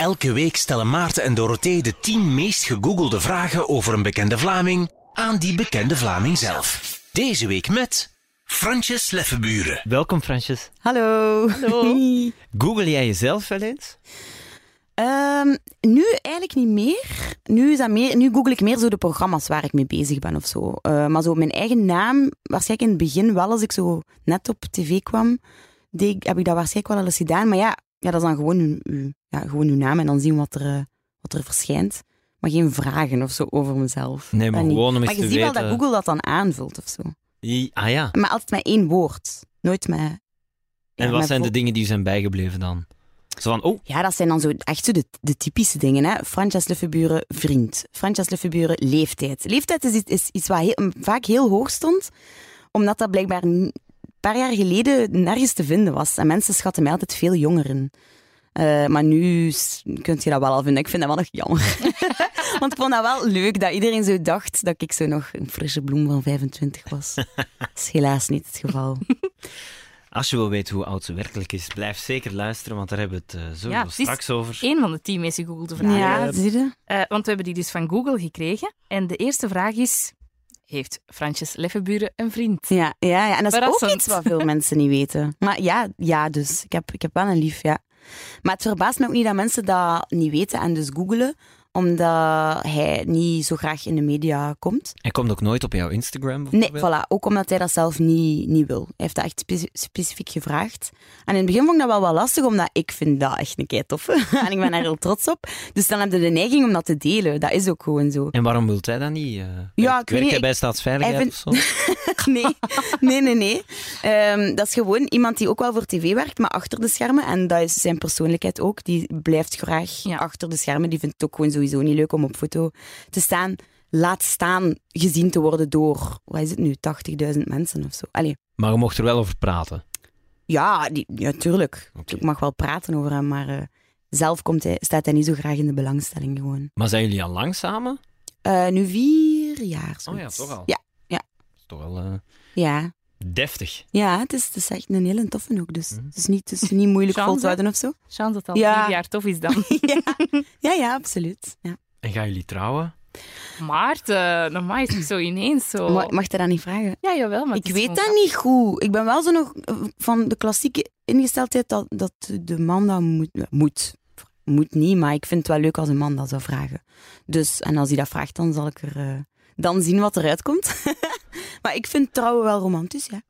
Elke week stellen Maarten en Dorothee de 10 meest gegoogelde vragen over een bekende Vlaming aan die bekende Vlaming zelf. Deze week met Fransjes Leffenburen. Welkom, Fransjes. Hallo. Hallo. Google jij jezelf wel eens? Ehm, nu eigenlijk niet meer. Nu, is dat meer. nu google ik meer zo de programma's waar ik mee bezig ben of zo. Eh, maar zo mijn eigen naam, waarschijnlijk in het begin wel, als ik zo net op tv kwam, deed, heb ik dat waarschijnlijk wel al eens gedaan. Maar ja, ja dat is dan gewoon uw, uw- ja, gewoon uw naam en dan zien wat er, eh, wat er verschijnt. Maar geen vragen of zo over mezelf. Nee, maar gewoon om eens Maar je te ziet wel weten... dat Google dat dan aanvult of zo. I- Ah ja. Maar altijd met één woord. Nooit met... ja, En wat met zijn de dingen die zijn bijgebleven dan? Zo van, oh, Ja, dat zijn dan zo echt zo de, de typische dingen. Hè. Frances Leffenburen, vriend. Frances Leffenburen, leeftijd. Leeftijd is, iets- is iets wat heel- vaak heel hoog stond, omdat dat blijkbaar paar jaar geleden nergens te vinden was. En mensen schatten mij altijd veel jonger in. Eh, maar nu kunt je dat wel al vinden. Ik vind dat wel nog jammer. Want ik vond dat wel leuk dat iedereen zo dacht dat ik zo nog een frisse bloem van 25 was. Dat is helaas niet het geval. als je wil weten hoe oud ze werkelijk is, blijf zeker luisteren, want daar hebben we het eh, sowieso Ja, het is straks over. Eén van de tien meest gegoogelde vragen. Ja, zie je? Eh, want we hebben die dus van Google gekregen. En de eerste vraag is... Heeft Fransjes Leffenburen een vriend? Ja, ja, ja, en dat is ook iets wat veel mensen niet weten. Maar ja, ja dus ik heb, ik heb wel een lief, ja. Maar het verbaast me ook niet dat mensen dat niet weten en dus googelen, omdat hij niet zo graag in de media komt. Hij komt ook nooit op jouw Instagram, Nee, voilà. Ook omdat hij dat zelf niet, niet wil. Hij heeft dat echt speci- specifiek gevraagd. En in het begin vond ik dat wel wel lastig, omdat ik vind dat echt een kei tof. en ik ben daar heel trots op. Dus dan heb je de neiging om dat te delen. Dat is ook gewoon zo. En waarom wilt hij dat niet? eh Ja, ik weet niet, hij bij Staatsveiligheid of zo? Nee, nee, nee. nee. Ehm, dat is gewoon iemand die ook wel voor tv werkt, maar achter de schermen. En dat is zijn persoonlijkheid ook. Die blijft graag Ja. achter de schermen. Die vindt het ook gewoon sowieso niet leuk om op foto te staan. Laat staan gezien te worden door, wat is het nu, 80.000 mensen of zo. Allee, Maar je mocht er wel over praten. ja, die, ja, tuurlijk. Ik mag wel praten over hem, maar eh, zelf komt hij, staat hij niet zo graag in de belangstelling gewoon. Maar zijn jullie al lang samen? Eh, nu vier jaar. Oh ja, zoiets. toch al. Ja, toch wel eh, ja. deftig. Ja, het is, het is echt een hele toffe ook. Dus Mhm. het is niet, het is niet moeilijk vol te houden of zo. Chance dat al Ja. vier jaar tof is dan. ja. ja, ja, absoluut. Ja. En gaan jullie trouwen? Maarten, normaal is het zo ineens zo... Ma- Mag je dat niet vragen? Ja, jawel, maar ik weet dat niet goed. Ik ben wel zo nog eh, van de klassieke ingesteldheid dat, dat de man dat moet. ja, Moet. Moet niet, maar ik vind het wel leuk als een man dat zou vragen. Dus, en als hij dat vraagt, dan zal ik er eh, dan zien wat eruit komt. maar ik vind trouwen wel romantisch, ja.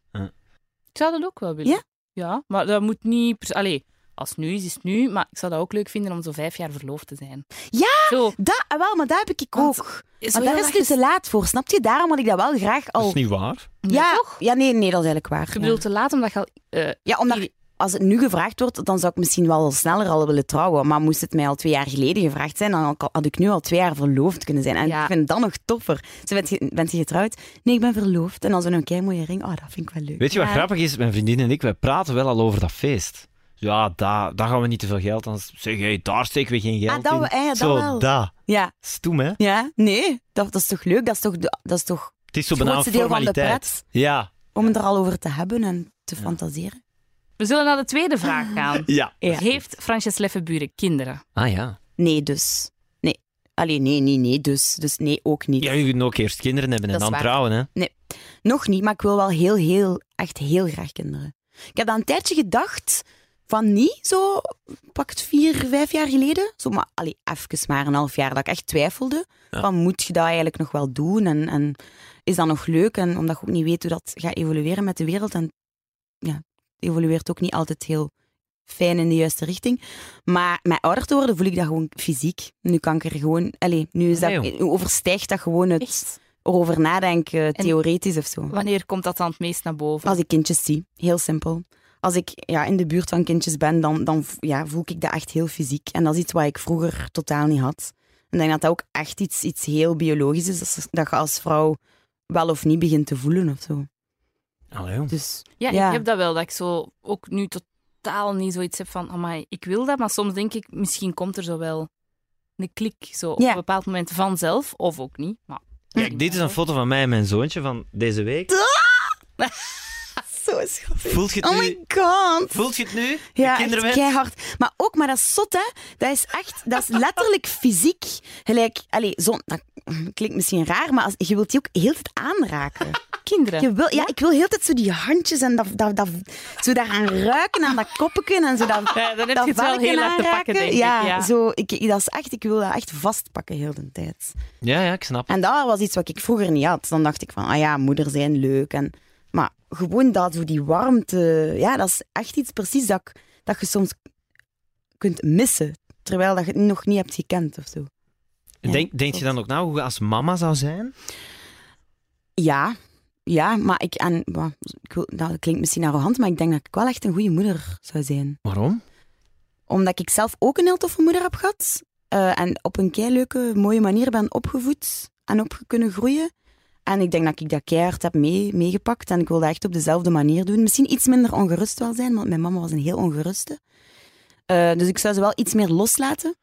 Ik zou dat ook wel willen. Ja? Ja, maar dat moet niet... pers- Allee, als het nu is, is het nu. Maar ik zou dat ook leuk vinden om zo vijf jaar verloofd te zijn. Ja, Zo, Dat, ah, wel, maar dat heb ik ook. Maar daar is het te laat voor, snap je? Daarom had ik dat wel graag Dat al... is niet waar. Nee, ja, toch? ja, nee, nee, dat is eigenlijk waar. Ik ja. bedoel, te laat omdat je al... eh, Ja, omdat als het nu gevraagd wordt, dan zou ik misschien wel sneller al willen trouwen. Maar moest het mij al twee jaar geleden gevraagd zijn, dan had ik nu al twee jaar verloofd kunnen zijn. En Ja. ik vind dat nog toffer. Zo, bent, je, bent je getrouwd? Nee, ik ben verloofd. En dan zo'n kei mooie ring. Oh, dat vind ik wel leuk. Weet je wat Ja. grappig is? Mijn vriendin en ik, wij praten wel al over dat feest. Ja, daar, daar gaan we niet te veel geld aan zeg jij, daar steken we geen geld Ah, dat in. we- ja, dat Zo, wel. dat. Ja, Stoem, hè? ja nee, dat, dat is toch leuk? Dat is toch, dat is toch Het is zo het een grootste deel van de formaliteit. pret Ja. om het er al over te hebben en te fantaseren. We zullen naar de tweede vraag gaan. Ja. Ja. Heeft Fransjes Leffenburen kinderen? Ah ja. Nee, dus. Nee. Allee, nee, nee, nee, dus. Dus nee, ook niet. Ja, je kunt ook eerst kinderen hebben en dan waar. trouwen, hè? Nog niet, maar ik wil wel heel, heel, echt heel graag kinderen. Ik heb dat een tijdje gedacht van niet, zo pak het vier, vijf jaar geleden. Zo, maar allee, even maar een half jaar dat ik echt twijfelde. Ja. Van, moet je dat eigenlijk nog wel doen? En, en is dat nog leuk? En omdat je ook niet weet hoe dat gaat evolueren met de wereld. En ja, evolueert ook niet altijd heel fijn in de juiste richting. Maar met ouder te worden voel ik dat gewoon fysiek. Nu kan ik er gewoon... Allee, nu is dat, overstijgt dat gewoon het Echt? erover nadenken, theoretisch of zo. Wanneer komt dat dan het meest naar boven? Als ik kindjes zie, heel simpel. Als ik ja, in de buurt van kindjes ben, dan, dan ja, voel ik dat echt heel fysiek. En dat is iets wat ik vroeger totaal niet had. En ik denk dat dat ook echt iets, iets heel biologisch is, dat, dat je als vrouw wel of niet begint te voelen of zo. Allee. Dus Ja, Ja. ik heb dat wel, dat ik zo ook nu totaal niet zoiets heb van, amai, ik wil dat, maar soms denk ik, misschien komt er zo wel een klik zo op Ja. een bepaald moment vanzelf, of ook niet. Maar Kijk, dit is een foto van mij en mijn zoontje van deze week. zo schattig. Voelt je het Oh nu? my god. Voelt je het nu? Ja, echt kinderwens? keihard. Maar ook, maar dat is zot, hè. Dat is echt, dat is letterlijk fysiek. Gelijk, allee, zo, dat klinkt misschien raar, maar als, je wilt die ook heel tijd aanraken. Kinderen. Je wil, ja, ik wil heel de tijd zo die handjes en dat, dat, dat, zo daaraan ruiken aan dat koppetje en zo dat, Ja, dan heb dat je het wel heel hard te pakken, aanraken. denk ik. Ja, Ja. Zo, ik, dat is echt, ik wil dat echt vastpakken heel de tijd. Ja, ja, ik snap. En dat was iets wat ik vroeger niet had. Dan dacht ik van, ah ja, moeder zijn leuk. En, maar gewoon dat, zo die warmte, ja, dat is echt iets precies dat, ik- dat je soms kunt missen. Terwijl dat je het nog niet hebt gekend of zo. Ja, Denk, denk je dan ook na hoe je als mama zou zijn? Ja, ja, maar ik, en, ik wil, dat klinkt misschien arrogant, maar ik denk dat ik wel echt een goede moeder zou zijn. Waarom? Omdat ik zelf ook een heel toffe moeder heb gehad. eh, en op een kei leuke, mooie manier ben opgevoed en op kunnen groeien. En ik denk dat ik dat keihard heb mee, meegepakt. En ik wil dat echt op dezelfde manier doen. Misschien iets minder ongerust wel zijn, want mijn mama was een heel ongeruste. Eh, dus ik zou ze wel iets meer loslaten.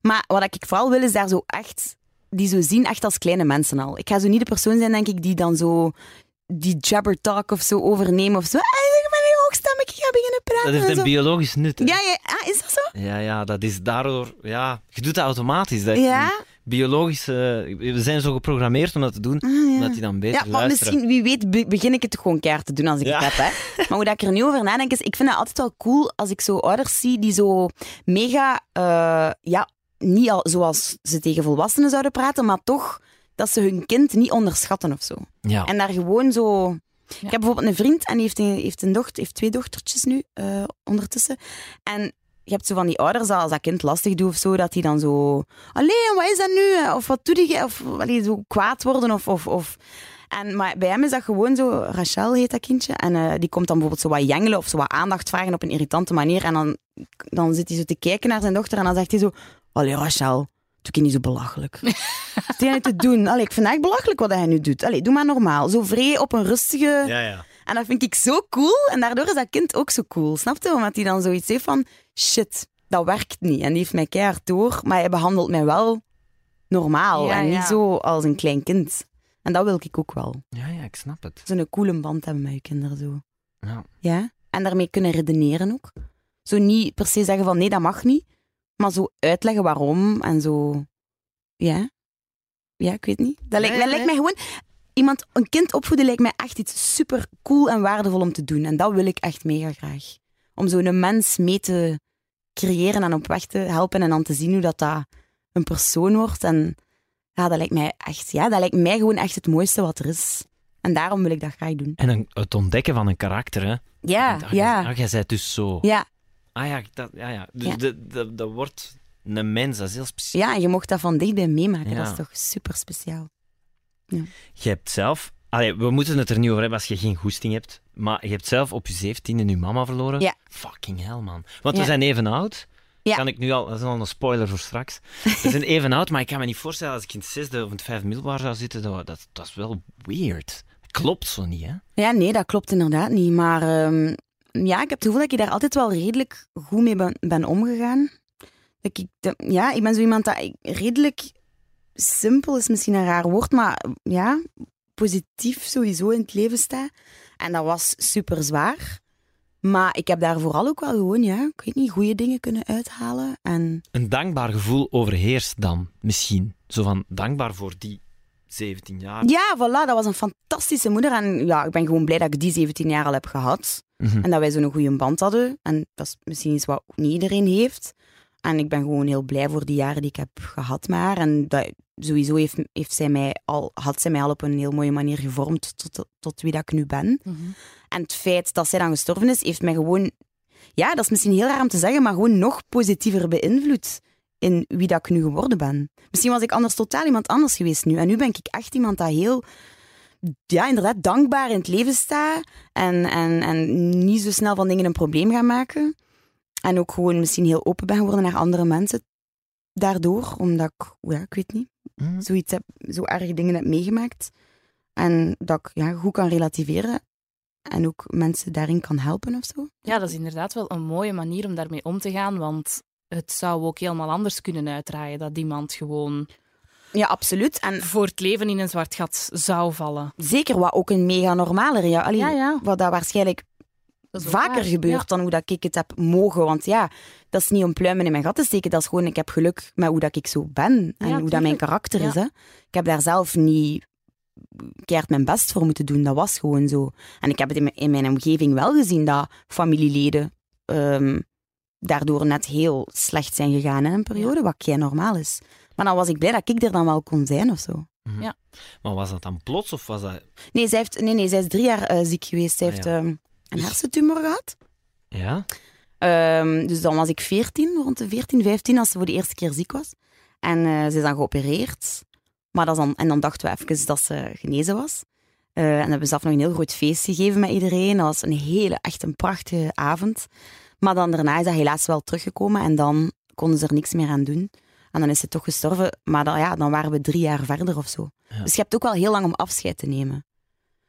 Maar wat ik vooral wil, is daar zo echt... Die zo zien echt als kleine mensen al. Ik ga zo niet de persoon zijn, denk ik, die dan zo... Die jabber talk of zo overnemen of zo. Ik ben heel hoogstemmig, ik ga beginnen praten. Dat heeft en een biologisch nut. hè? Ja, ja, ah, is dat zo? Ja, ja, dat is daardoor... Ja, je doet dat automatisch. Dat Ja? Biologisch... we zijn zo geprogrammeerd om dat te doen, Ah, ja. omdat die dan beter Ja, maar luisteren. misschien, wie weet, be- begin ik het gewoon keihard te doen als ik Ja. het heb. Hè? Maar hoe dat ik er nu over nadenk, is ik vind het altijd wel cool als ik zo ouders zie die zo mega, eh, ja, niet al, zoals ze tegen volwassenen zouden praten, maar toch dat ze hun kind niet onderschatten of zo. Ja. En daar gewoon zo... Ik heb bijvoorbeeld een vriend en die heeft, een, heeft, een dochter, heeft twee dochtertjes nu eh, ondertussen. En je hebt zo van die ouders dat als dat kind lastig doet of zo, dat die dan zo... Allee, wat is dat nu? Of wat doe je? Of allee, zo kwaad worden of... of, of en, maar bij hem is dat gewoon zo... Rachel heet dat kindje. En eh, die komt dan bijvoorbeeld zo wat jengelen of zo wat aandacht vragen op een irritante manier. En dan, dan zit hij zo te kijken naar zijn dochter en dan zegt hij zo... Allee, Rachel, doe je niet zo belachelijk. Wat is hij nu te doen? Allee, ik vind het echt belachelijk wat hij nu doet. Allee, doe maar normaal. Zo vrij op een rustige... Ja, ja. En dat vind ik zo cool. En daardoor is dat kind ook zo cool. Snap je? Omdat hij dan zoiets heeft van... Shit, dat werkt niet. En die heeft mij keihard door. Maar hij behandelt mij wel normaal. Ja, en niet ja. zo als een klein kind. En dat wil ik ook wel. Ja, ja, ik snap het. Zo'n coole band hebben met je kinderen. Zo. Ja. Ja? En daarmee kunnen redeneren ook. Zo niet per se zeggen van nee, dat mag niet. Maar zo uitleggen waarom. En zo... Ja? Ja, ik weet niet. Dat, lijkt, dat lijkt mij gewoon... Iemand, een kind opvoeden lijkt mij echt iets super cool en waardevol om te doen. En dat wil ik echt mega graag. Om zo'n mens mee te creëren en op weg te helpen en dan te zien hoe dat, dat een persoon wordt. En ja, dat lijkt mij echt... Ja, dat lijkt mij gewoon echt het mooiste wat er is. En daarom wil ik dat graag doen. En een, het ontdekken van een karakter, hè. Ja, Ah, ja. jij- Ah, jij bent dus zo. Ja, Ah ja, dat, ja, ja. Dus Ja. de- de- dat wordt een mens, dat is heel speciaal. ja, je mocht dat van dichtbij meemaken. Ja. Dat is toch super speciaal. Je hebt zelf... Allee, we moeten het er niet over hebben als je geen goesting hebt. Maar je hebt zelf op je zeventiende je mama verloren. Ja. Fucking hell, man. Want we Ja. zijn even oud. Ja. Kan ik nu al... Dat is al een spoiler voor straks. We zijn even oud, maar ik kan me niet voorstellen als ik in het zesde of in het vijfde middelbaar zou zitten. Dat, dat, dat is wel weird. Klopt zo niet, hè? Ja, nee, dat klopt inderdaad niet. Maar ehm, ja, ik heb het gevoel dat ik daar altijd wel redelijk goed mee ben, ben omgegaan. Dat ik, de- ja, ik ben zo iemand dat ik redelijk simpel is misschien een raar woord, maar ja, positief sowieso in het leven sta. En dat was super zwaar. Maar ik heb daar vooral ook wel gewoon, ja, ik weet niet, goede dingen kunnen uithalen. En Een dankbaar gevoel overheerst dan, misschien. Zo van, dankbaar voor die 17 jaar. ja, voilà, dat was een fantastische moeder. En ja, ik ben gewoon blij dat ik die 17 jaar al heb gehad. Mhm. En dat wij zo'n goede band hadden. En dat is misschien iets wat niet iedereen heeft. En ik ben gewoon heel blij voor die jaren die ik heb gehad met haar. En dat, sowieso heeft, heeft zij mij al, had zij mij al op een heel mooie manier gevormd tot, tot, tot wie dat ik nu ben. En het feit dat zij dan gestorven is, heeft mij gewoon... Ja, dat is misschien heel raar om te zeggen, maar gewoon nog positiever beïnvloed in wie dat ik nu geworden ben. Misschien was ik anders totaal iemand anders geweest nu. En nu ben ik echt iemand dat heel... Ja, inderdaad, dankbaar in het leven staat. En, en, en niet zo snel van dingen een probleem gaan maken. En ook gewoon misschien heel open ben geworden naar andere mensen. Daardoor, omdat ik, ja, ik weet niet, Mhm. zoiets heb, zo erg dingen heb meegemaakt. En dat ik ja, goed kan relativeren. En ook mensen daarin kan helpen of zo. Ja, dat is inderdaad wel een mooie manier om daarmee om te gaan, want het zou ook helemaal anders kunnen uitdraaien dat iemand gewoon ja, absoluut. En voor het leven in een zwart gat zou vallen. zeker wat ook een mega normale Ja, ja. Wat dat waarschijnlijk vaker waar. gebeurt Ja. dan hoe dat ik het heb mogen. Want ja, dat is niet om pluimen in mijn gat te steken. Dat is gewoon, ik heb geluk met hoe dat ik zo ben. En Ja, hoe dat mijn karakter is. Ja. Hè. Ik heb daar zelf niet keihard mijn best voor moeten doen. Dat was gewoon zo. En ik heb het in mijn, in mijn omgeving wel gezien dat familieleden ehm, daardoor net heel slecht zijn gegaan in een periode, wat kei normaal is. Maar dan was ik blij dat ik er dan wel kon zijn of zo. Maar was dat dan plots of was dat... Nee, zij, heeft, nee, nee, zij is drie jaar eh, ziek geweest. Zij Ah, heeft ja. ehm, een Dus- hersentumor gehad. Ja? Ehm, dus dan was ik 14, rond de 14, 15, als ze voor de eerste keer ziek was. En eh, ze is dan geopereerd. Maar dat is dan, en dan dachten we even dat ze genezen was. Eh, en hebben zelf nog een heel groot feest gegeven met iedereen. Dat was een hele, echt een prachtige avond. Maar dan daarna is dat helaas wel teruggekomen en dan konden ze er niks meer aan doen. En dan is ze toch gestorven. Maar dan, ja, dan waren we drie jaar verder of zo. Ja. Dus je hebt ook wel heel lang om afscheid te nemen.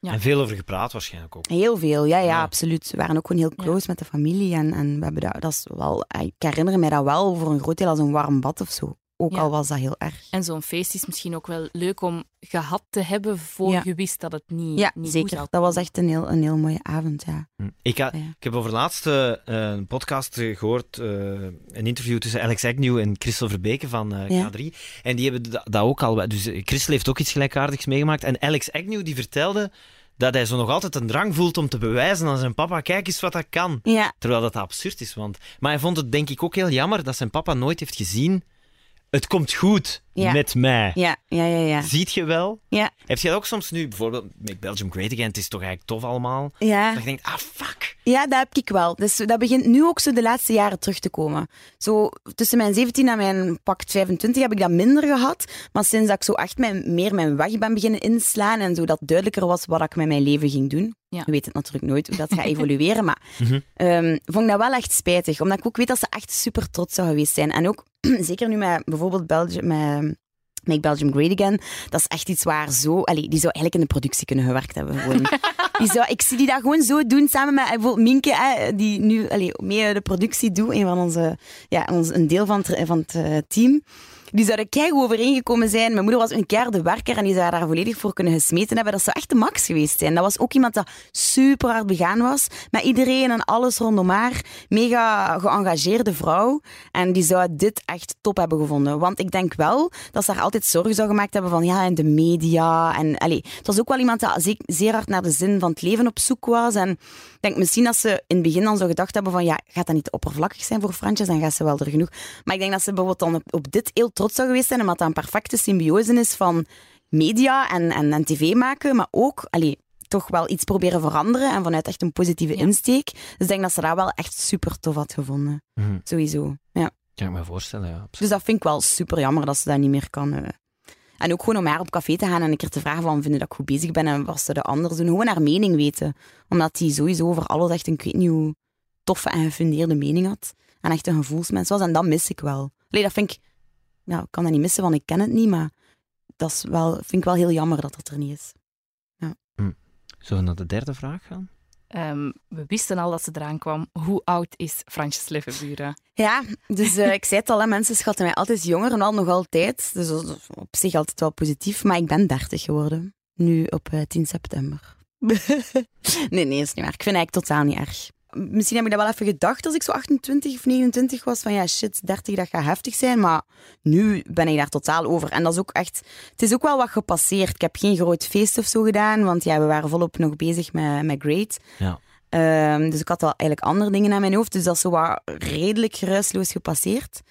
Ja. En veel over gepraat waarschijnlijk ook. Heel veel, ja, ja, Ja. absoluut. We waren ook gewoon heel Ja. close met de familie. En, en we hebben dat, dat is wel, ik herinner me dat wel voor een groot deel als een warm bad of zo. Ook Ja. al was dat heel erg. En zo'n feest is misschien ook wel leuk om gehad te hebben voor Ja. je wist dat het niet, Ja, niet goed zeker. zou Dat was echt een heel, een heel mooie avond, ja. Hm. Ik, ha- Ja. ik heb over laatst eh, een podcast eh, gehoord, eh, een interview tussen Alex Agnew en Christel Verbeke van eh, Ja. K3. En die hebben da- dat ook al... Dus eh, Christel heeft ook iets gelijkaardigs meegemaakt. En Alex Agnew die vertelde dat hij zo nog altijd een drang voelt om te bewijzen aan zijn papa, kijk eens wat dat kan. Ja, Terwijl dat absurd is. Want... Maar hij vond het denk ik ook heel jammer dat zijn papa nooit heeft gezien... Het komt goed Ja. met mij. ja, ja, ja. ja. Ziet je wel? Ja, Heb je dat ook soms nu, bijvoorbeeld Make Belgium Great Again, het is toch eigenlijk tof allemaal? ja. Dat je denkt, ah fuck. ja, dat heb ik wel. Dus dat begint nu ook zo de laatste jaren terug te komen. Zo tussen mijn 17 en mijn pak 25 heb ik dat minder gehad. Maar sinds dat ik zo echt mijn, meer mijn weg ben beginnen inslaan en zo dat duidelijker was wat ik met mijn leven ging doen. Ja. Je weet het natuurlijk nooit hoe dat gaat evolueren, maar Mhm. ehm, vond ik dat wel echt spijtig. Omdat ik ook weet dat ze echt super trots zou geweest zijn. En ook, zeker nu met bijvoorbeeld Belgium, met Make Belgium Great Again, dat is echt iets waar zo... Allee, die zou eigenlijk in de productie kunnen gewerkt hebben. Gewoon. Die zou, ik zie die dat gewoon zo doen, samen met eh, bijvoorbeeld Minke, hè, die nu allee, mee de productie doet, een van onze... Ja, ons, een deel van het, van het eh, team. Die zouden keigoed overeengekomen zijn. Mijn moeder was een keiharde werker en die zou daar volledig voor kunnen gesmeten hebben. Dat zou echt de max geweest zijn. Dat was ook iemand dat super hard begaan was. Met iedereen en alles rondom haar. Mega geëngageerde vrouw. En die zou dit echt top hebben gevonden. Want ik denk wel dat ze haar altijd zorgen zou gemaakt hebben van ja, en de media. En, allee, het was ook wel iemand dat ze- zeer hard naar de zin van het leven op zoek was. En ik denk misschien dat ze in het begin dan zo gedacht hebben van ja, gaat dat niet oppervlakkig zijn voor Fransjes? Dan gaat ze wel er genoeg. Maar ik denk dat ze bijvoorbeeld dan op, op dit heel trots zou geweest zijn, omdat dat een perfecte symbiose is van media en, en, en tv maken, maar ook allee, toch wel iets proberen veranderen en vanuit echt een positieve Ja. insteek. Dus ik denk dat ze dat wel echt super tof had gevonden. Mhm. Sowieso. Ja. Kan ik me voorstellen, ja. Dus dat vind ik wel super jammer dat ze dat niet meer kan. eh. En ook gewoon om haar op café te gaan en een keer te vragen van vinden dat ik goed bezig ben en wat ze de anderen doen. Gewoon haar mening weten. Omdat die sowieso over alles echt een, ik weet niet hoe toffe en gefundeerde mening had. En echt een gevoelsmens was. En dat mis ik wel. Allee, dat vind ik... Nou, ik kan dat niet missen, want ik ken het niet. Maar dat is wel, vind ik wel heel jammer dat dat er niet is. Zullen we naar de derde vraag gaan? Ehm, we wisten al dat ze eraan kwam. Hoe oud is Fransjes Lefeburen? Ja, dus eh, ik zei het al, hè, mensen schatten mij altijd jonger en al nog altijd. Dus op zich altijd wel positief. Maar ik ben 30 geworden. Nu op eh, 10 september. nee, nee, is niet waar. Ik vind het eigenlijk totaal niet erg. Misschien heb ik dat wel even gedacht als ik zo 28 of 29 was. Van ja, shit, 30, dat gaat heftig zijn. Maar nu ben ik daar totaal over. En dat is ook echt... Het is ook wel wat gepasseerd. Ik heb geen groot feest of zo gedaan. Want ja, we waren volop nog bezig met, met Great. Ja. Ehm, dus ik had wel eigenlijk andere dingen aan mijn hoofd. Dus dat is zo wat redelijk geruisloos gepasseerd.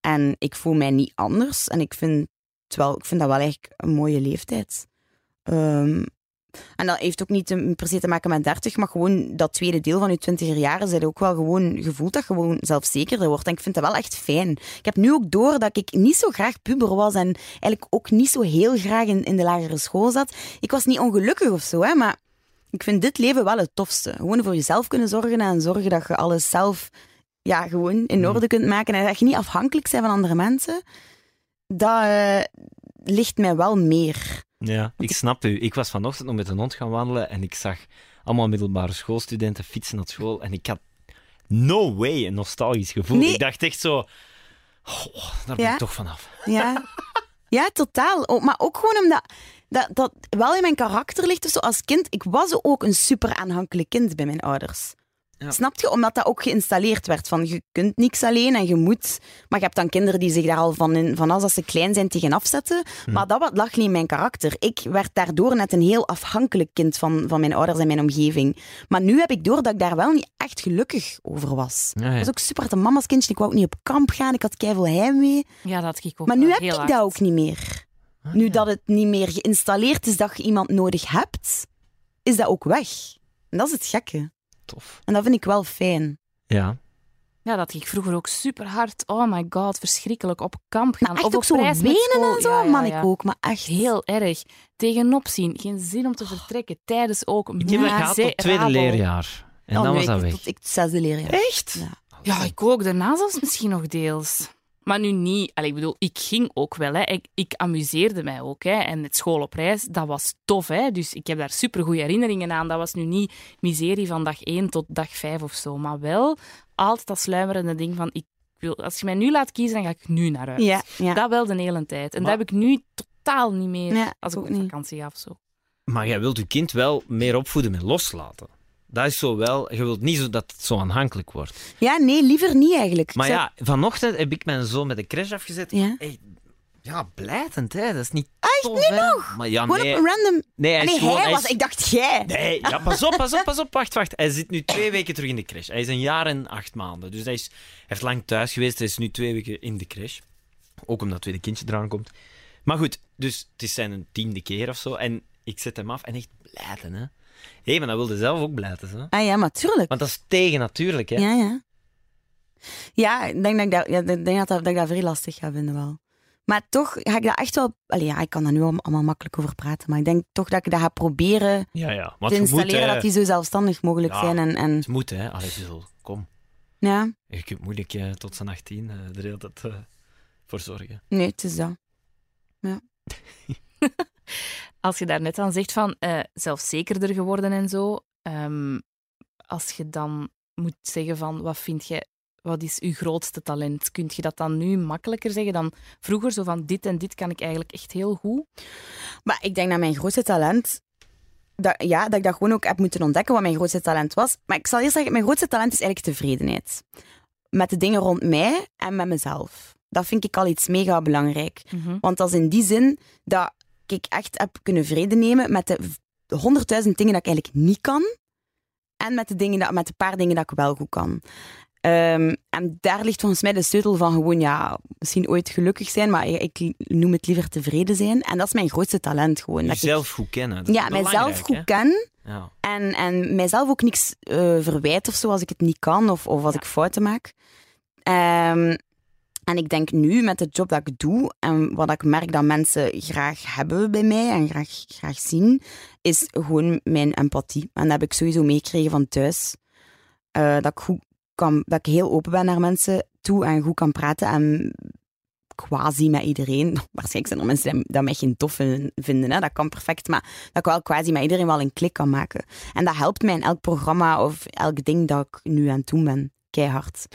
En ik voel mij niet anders. En ik vind, wel, ik vind dat wel eigenlijk een mooie leeftijd. Ehm, en dat heeft ook niet te- per se te maken met 30, maar gewoon dat tweede deel van je twintiger jaren zijn ook wel gewoon gevoeld dat je gewoon zelfzekerder wordt. En ik vind dat wel echt fijn. Ik heb nu ook door dat ik niet zo graag puber was en eigenlijk ook niet zo heel graag in, in de lagere school zat. Ik was niet ongelukkig of zo, hè, maar ik vind dit leven wel het tofste. Gewoon voor jezelf kunnen zorgen en zorgen dat je alles zelf ja, gewoon in orde kunt maken en dat je niet afhankelijk bent van andere mensen. Dat eh, ligt mij wel meer. Ja, ik snap u. Ik was vanochtend nog met een hond gaan wandelen en ik zag allemaal middelbare schoolstudenten fietsen naar school en ik had no way een nostalgisch gevoel. Nee. Ik dacht echt zo, oh, daar ben Ja? ik toch vanaf. Ja. Ja, totaal. Ook- maar ook gewoon omdat dat, dat wel in mijn karakter ligt. Dus als kind, ik was ook een super aanhankelijk kind bij mijn ouders. Ja. Snap je? Omdat dat ook geïnstalleerd werd. Van je kunt niks alleen en je moet. Maar je hebt dan kinderen die zich daar al van, in, van als dat ze klein zijn tegen afzetten. Maar dat wat lag niet in mijn karakter. Ik werd daardoor net een heel afhankelijk kind van, van mijn ouders en mijn omgeving. Maar nu heb ik door dat ik daar wel niet echt gelukkig over was. Ik was ook super een mama's kindje. Ik wou ook niet op kamp gaan. Ik had keiveel heimwee. Ja, dat ik ook Maar nu heb ik hard. dat ook niet meer. Ah, Nu ja. dat het niet meer geïnstalleerd is dat je iemand nodig hebt, is dat ook weg. En dat is het gekke. Tof. En dat vind ik wel fijn. Ja. Ja, dat ging ik vroeger ook super hard. Oh my god, verschrikkelijk. Op kamp gaan. Maar echt of ook op zo reis school. en zo, Ja, ja, man, ja. ik ook. Maar echt. Heel erg. Tegenop zien. Geen zin om te vertrekken. Tijdens ook. Ik heb dat gehad tot tweede leerjaar. En Oh, dan nee, was dat ik- weg. Tot ik het zesde leerjaar. Echt? Ja. Ja, ik ook. Daarna zelfs misschien nog deels. Maar nu niet. Allee, ik bedoel, ik ging ook wel. Hè. Ik, ik amuseerde mij ook. Hè. En het school op reis, dat was tof. Hè. Dus ik heb daar super goede herinneringen aan. Dat was nu niet miserie van dag 1 tot dag 5 of zo. Maar wel altijd dat sluimerende ding van... Ik wil, als je mij nu laat kiezen, dan ga ik nu naar huis. Ja, ja. Dat wel de hele tijd. En Maar- dat heb ik nu totaal niet meer Ja, als ik ook op vakantie ga of zo. Maar jij wilt je kind wel meer opvoeden met loslaten. Dat is zo wel. Je wilt niet zo dat het zo aanhankelijk wordt. ja, nee, liever niet eigenlijk. Maar zou- ja, vanochtend heb ik mijn zoon met de crash afgezet. Ja. Hey, ja, blijtend, hè? Dat is niet Echt tof, nu hè? nog? Maar ja, nee. op een random... Nee, hij, nee, is gewoon, hij hij was... is- Ik dacht jij. Nee, ja, pas op, pas op, pas op. Wacht, wacht. Hij zit nu twee weken terug in de crash. Hij is een jaar en acht maanden. Dus hij, is, hij heeft lang thuis geweest. Hij is nu twee weken in de crash. Ook omdat het tweede kindje eraan komt. Maar goed, dus het is zijn tiende keer of zo. En ik zet hem af en echt blijten, hè. Hé, maar dat wilde zelf ook blijten, hè. Ah ja, maar tuurlijk. Want dat is tegen natuurlijk, hè. Ja, ja. Ja, ik denk dat ik dat, ja, ik denk dat, dat ik dat vrij lastig ga vinden wel. Maar toch ga ik dat echt wel... Allee, ja, ik kan daar nu al- allemaal makkelijk over praten, maar ik denk toch dat ik dat ga proberen Ja, ja. Maar te moet, installeren hè. dat die zo zelfstandig mogelijk Ja. zijn. En, en Het moet, hè. Allee, zo, kom. ja, Je kunt moeilijk eh, tot zijn 18 eh er heel dat eh, voor zorgen. nee, het is dat. Als je daar net aan zegt van eh, zelfzekerder geworden en zo, ehm, als je dan moet zeggen van wat vind je, wat is uw grootste talent, kun je dat dan nu makkelijker zeggen dan vroeger? Zo van dit en dit kan ik eigenlijk echt heel goed. Maar ik denk dat mijn grootste talent... Dat, ja, dat ik dat gewoon ook heb moeten ontdekken wat mijn grootste talent was. Maar ik zal eerst zeggen, mijn grootste talent is eigenlijk tevredenheid. Met de dingen rond mij en met mezelf. Dat vind ik al iets mega belangrijk. Want dat is in die zin dat ik echt heb kunnen vrede nemen met de honderdduizend dingen dat ik eigenlijk niet kan. En met de, dingen dat, met de paar dingen dat ik wel goed kan. Ehm, en daar ligt volgens mij de sleutel van gewoon, ja, misschien ooit gelukkig zijn, maar ik, noem het liever tevreden zijn. En dat is mijn grootste talent gewoon. Jezelf goed kennen. dat ja, mijzelf goed hè. ken Ja. en, en mijzelf ook niks eh verwijt of zo als ik het niet kan of, of als ik fouten maak. Ehm, en ik denk nu met de job dat ik doe en wat ik merk dat mensen graag hebben bij mij en graag, graag zien, is gewoon mijn empathie. En dat heb ik sowieso meegekregen van thuis. Eh, dat, ik goed kan, dat ik heel open ben naar mensen toe en goed kan praten en quasi met iedereen. Waarschijnlijk zijn er mensen die dat mij geen tof vinden, hè. dat kan perfect, maar dat ik wel quasi met iedereen wel een klik kan maken. En dat helpt mij in elk programma of elk ding dat ik nu aan het doen ben. Keihard.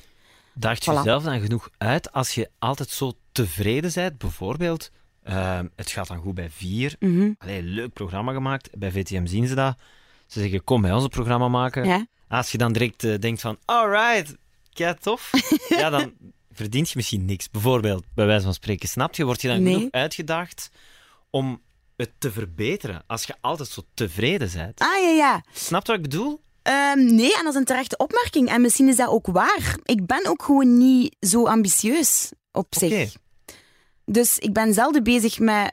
Daagt je Voilà. jezelf dan genoeg uit als je altijd zo tevreden bent? Bijvoorbeeld, ehm, het gaat dan goed bij vier. Allee, leuk programma gemaakt. Bij VTM zien ze dat. Ze zeggen, kom bij ons een programma maken. Ja. Als je dan direct eh, denkt van, alright, kei tof. ja, dan verdient je misschien niks. Bijvoorbeeld, bij wijze van spreken, snap je? Word je dan Nee. genoeg uitgedaagd om het te verbeteren als je altijd zo tevreden bent? Ah ja, ja. Snap je wat ik bedoel? Ehm, nee, en dat is een terechte opmerking. En misschien is dat ook waar. Ik ben ook gewoon niet zo ambitieus op zich. Dus ik ben zelden bezig met,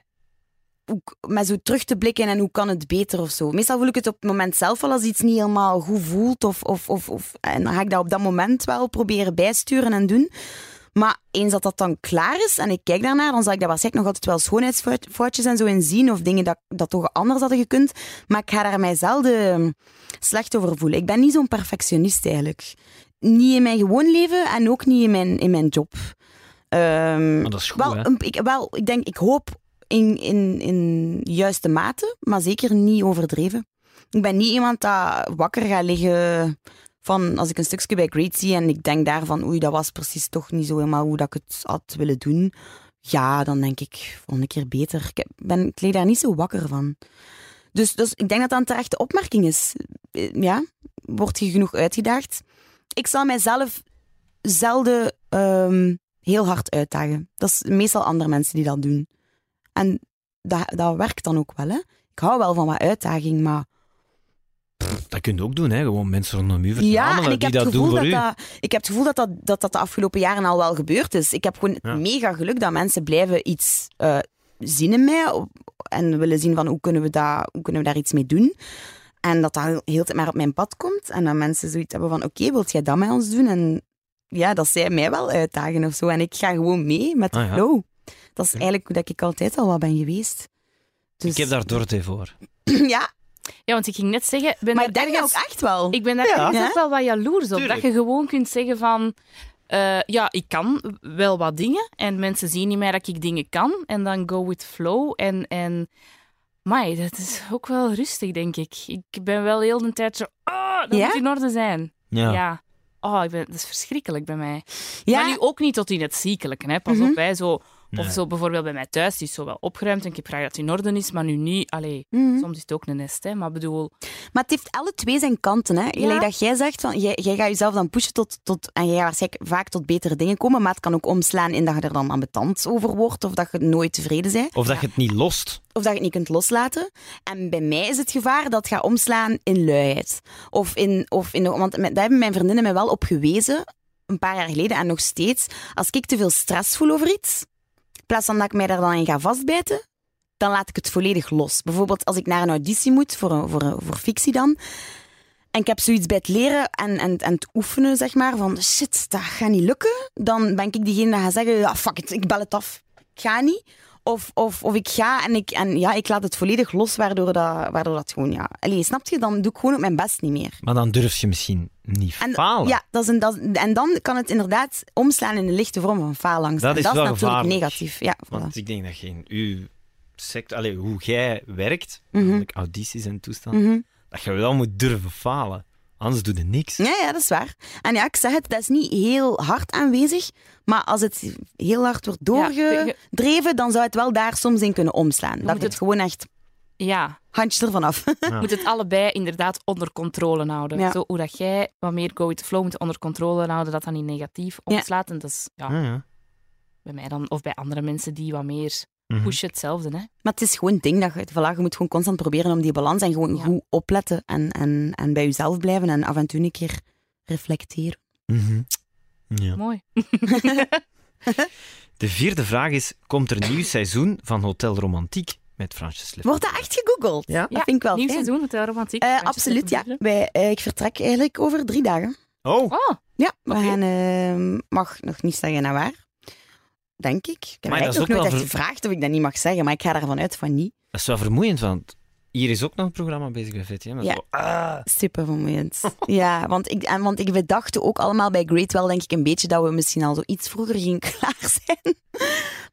met zo terug te blikken en hoe kan het beter of zo. Meestal voel ik het op het moment zelf wel als iets niet helemaal goed voelt. Of, of, of, of, en dan ga ik dat op dat moment wel proberen bijsturen en doen. Maar eens dat dat dan klaar is en ik kijk daarnaar, dan zal ik daar waarschijnlijk nog altijd wel schoonheidsfoutjes en zo in zien. Of dingen dat, dat toch anders hadden gekund. Maar ik ga daar mij zelden slecht over voelen. Ik ben niet zo'n perfectionist eigenlijk. Niet in mijn gewoon leven en ook niet in mijn, in mijn job. Ehm, Maar dat is goed, wel, hè? ik, wel, ik denk, ik hoop in, in, in juiste mate, maar zeker niet overdreven. Ik ben niet iemand dat wakker gaat liggen van als ik een stukje bij Great zie en ik denk daarvan, oei, dat was precies toch niet zo helemaal hoe dat ik het had willen doen. ja, dan denk ik volgende keer beter. Ik, ben, ik lig daar niet zo wakker van. Dus, dus ik denk dat dat een terechte opmerking is. Eh, Ja, word je genoeg uitgedaagd? Ik zal mijzelf zelden ehm, heel hard uitdagen. Dat is meestal andere mensen die dat doen. En dat, dat werkt dan ook wel, hè. Ik hou wel van wat uitdaging, maar... Dat kun je ook doen, hè? Gewoon mensen rondom Ja, verzamelen en ik die heb, dat het doen voor dat u. dat, ik heb het gevoel dat dat, dat dat de afgelopen jaren al wel gebeurd is. Ik heb gewoon Ja. mega geluk dat mensen blijven iets zien in mij en willen zien van hoe kunnen, we dat, hoe kunnen we daar iets mee doen. En dat dat heel tijd maar op mijn pad komt. En dat mensen zoiets hebben van, oké, wilt jij dat met ons doen? En ja, dat zij mij wel uitdagen of zo. En ik ga gewoon mee met de Ah, ja. flow. Dat is eigenlijk hoe dat ik altijd al wat ben geweest. Dus, Ik heb daar Dorothee voor. ja, Ja, want ik ging net zeggen... Ben maar dat ergens- ook echt wel. Ik ben daar Ja. ergens Ja? ook wel wat jaloers op. Tuurlijk. Dat je gewoon kunt zeggen van... eh, ja, ik kan wel wat dingen. En mensen zien in mij dat ik dingen kan. En dan go with flow. En... en Mai, dat is ook wel rustig, denk ik. Ik ben wel heel de tijd zo... Oh, dat Ja? moet in orde zijn. Ja. Ja. Oh, ik ben, dat is verschrikkelijk bij mij. ja, Maar nu ook niet tot in het ziekelijke. Hè. Pas Mhm. op, hè. Zo, Nee. Of zo bijvoorbeeld bij mij thuis. Die is zo wel opgeruimd en ik heb graag dat het in orde is. Maar nu niet. Allee, Mhm. soms is het ook een nest, hè. Maar bedoel... Maar het heeft alle twee zijn kanten. Hè? Gelijk dat jij zegt, van, jij, jij gaat jezelf dan pushen tot, tot... En jij gaat waarschijnlijk vaak tot betere dingen komen. Maar het kan ook omslaan in dat je er dan ambetant over wordt. Of dat je nooit tevreden bent. Of dat je het niet lost. Of dat je het niet kunt loslaten. En bij mij is het gevaar dat het gaat omslaan in luiheid. Of in... Of in want daar hebben mijn vriendinnen mij wel op gewezen. Een paar jaar geleden en nog steeds. Als ik te veel stress voel over iets... In plaats van dat ik mij daar dan in ga vastbijten... Dan laat ik het volledig los. Bijvoorbeeld als ik naar een auditie moet, voor, een- voor, een- voor fictie dan... En ik heb zoiets bij het leren en, en, en het oefenen, zeg maar, van shit, dat gaat niet lukken. Dan ben ik diegene die gaat zeggen, ja, fuck it, ik bel het af. Ik ga niet. Of, of, of ik ga en, ik, en ja, ik laat het volledig los, waardoor dat, waardoor dat gewoon, ja... Allee, snap je? Dan doe ik gewoon op mijn best niet meer. Maar dan durf je misschien niet En, falen. ja, dat is een, dat, en dan kan het inderdaad omslaan in een lichte vorm van faalangst. Dat En is dat is natuurlijk gevaarlijk. negatief. Ja, voilà. Want ik denk dat je in uw sector, allee, hoe jij werkt, namelijk audities en toestanden, Mhm. dat je wel moet durven falen. Anders doe je niks. Ja, ja, dat is waar. En ja, ik zeg het, dat is niet heel hard aanwezig. Maar als het heel hard wordt Ja, je- doorgedreven, dan zou het wel daar soms in kunnen omslaan. Dat moet het het- gewoon echt Ja, handjes ervan af. Ja. moet het allebei inderdaad onder controle houden. Ja. Zo hoe dat jij wat meer go with the flow moet onder controle houden, dat dat niet negatief Ja. omslaat. En dat is ja, Ja, ja. bij mij dan, of bij andere mensen die wat meer Mhm. pushen hetzelfde. Hè. Maar het is gewoon een ding dat je, voilà, je moet gewoon constant proberen om die balans en gewoon Ja. goed opletten en, en, en bij jezelf blijven en af en toe een keer reflecteren. Mhm. Ja. Mooi. De vierde vraag is, komt er een nieuw seizoen van Hotel Romantiek met Fransjes? Wordt dat echt gegoogeld? Ja. Dat vind ik wel Nieuw fijn. seizoen, Hotel Romantiek. Eh, Fransjes absoluut, ja. Wij, eh, ik vertrek eigenlijk over drie dagen. Oh, Oh, Ja, we Oké. gaan, eh, mag nog niet zeggen naar waar. Denk ik. Ik heb Maar dat is ook nooit wel echt ver- gevraagd of ik dat niet mag zeggen, maar ik ga ervan uit van niet. dat is wel vermoeiend, want hier is ook nog een programma bezig bij VTM. Ja. Zo, ah. Super vermoeiend. ja, want ik, en, want ik, we dachten ook allemaal bij Great wel, denk ik, een beetje dat we misschien al zo iets vroeger gingen klaar zijn.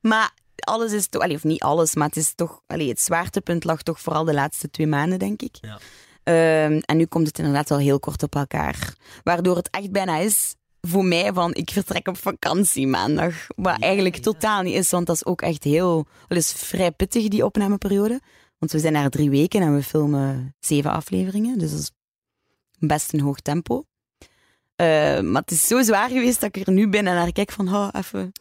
maar alles is toch, of niet alles, maar het is toch, allee, het zwaartepunt lag toch vooral de laatste twee maanden, denk ik. Ja. Ehm, en nu komt het inderdaad wel heel kort op elkaar. Waardoor het echt bijna is voor mij van ik vertrek op vakantie maandag. Wat eigenlijk totaal niet is, want dat is ook echt heel... Het is vrij pittig, die opnameperiode. Want we zijn daar drie weken en we filmen zeven afleveringen. Dus dat is best een hoog tempo. Eh, maar het is zo zwaar geweest dat ik er nu ben en naar kijk van oh, even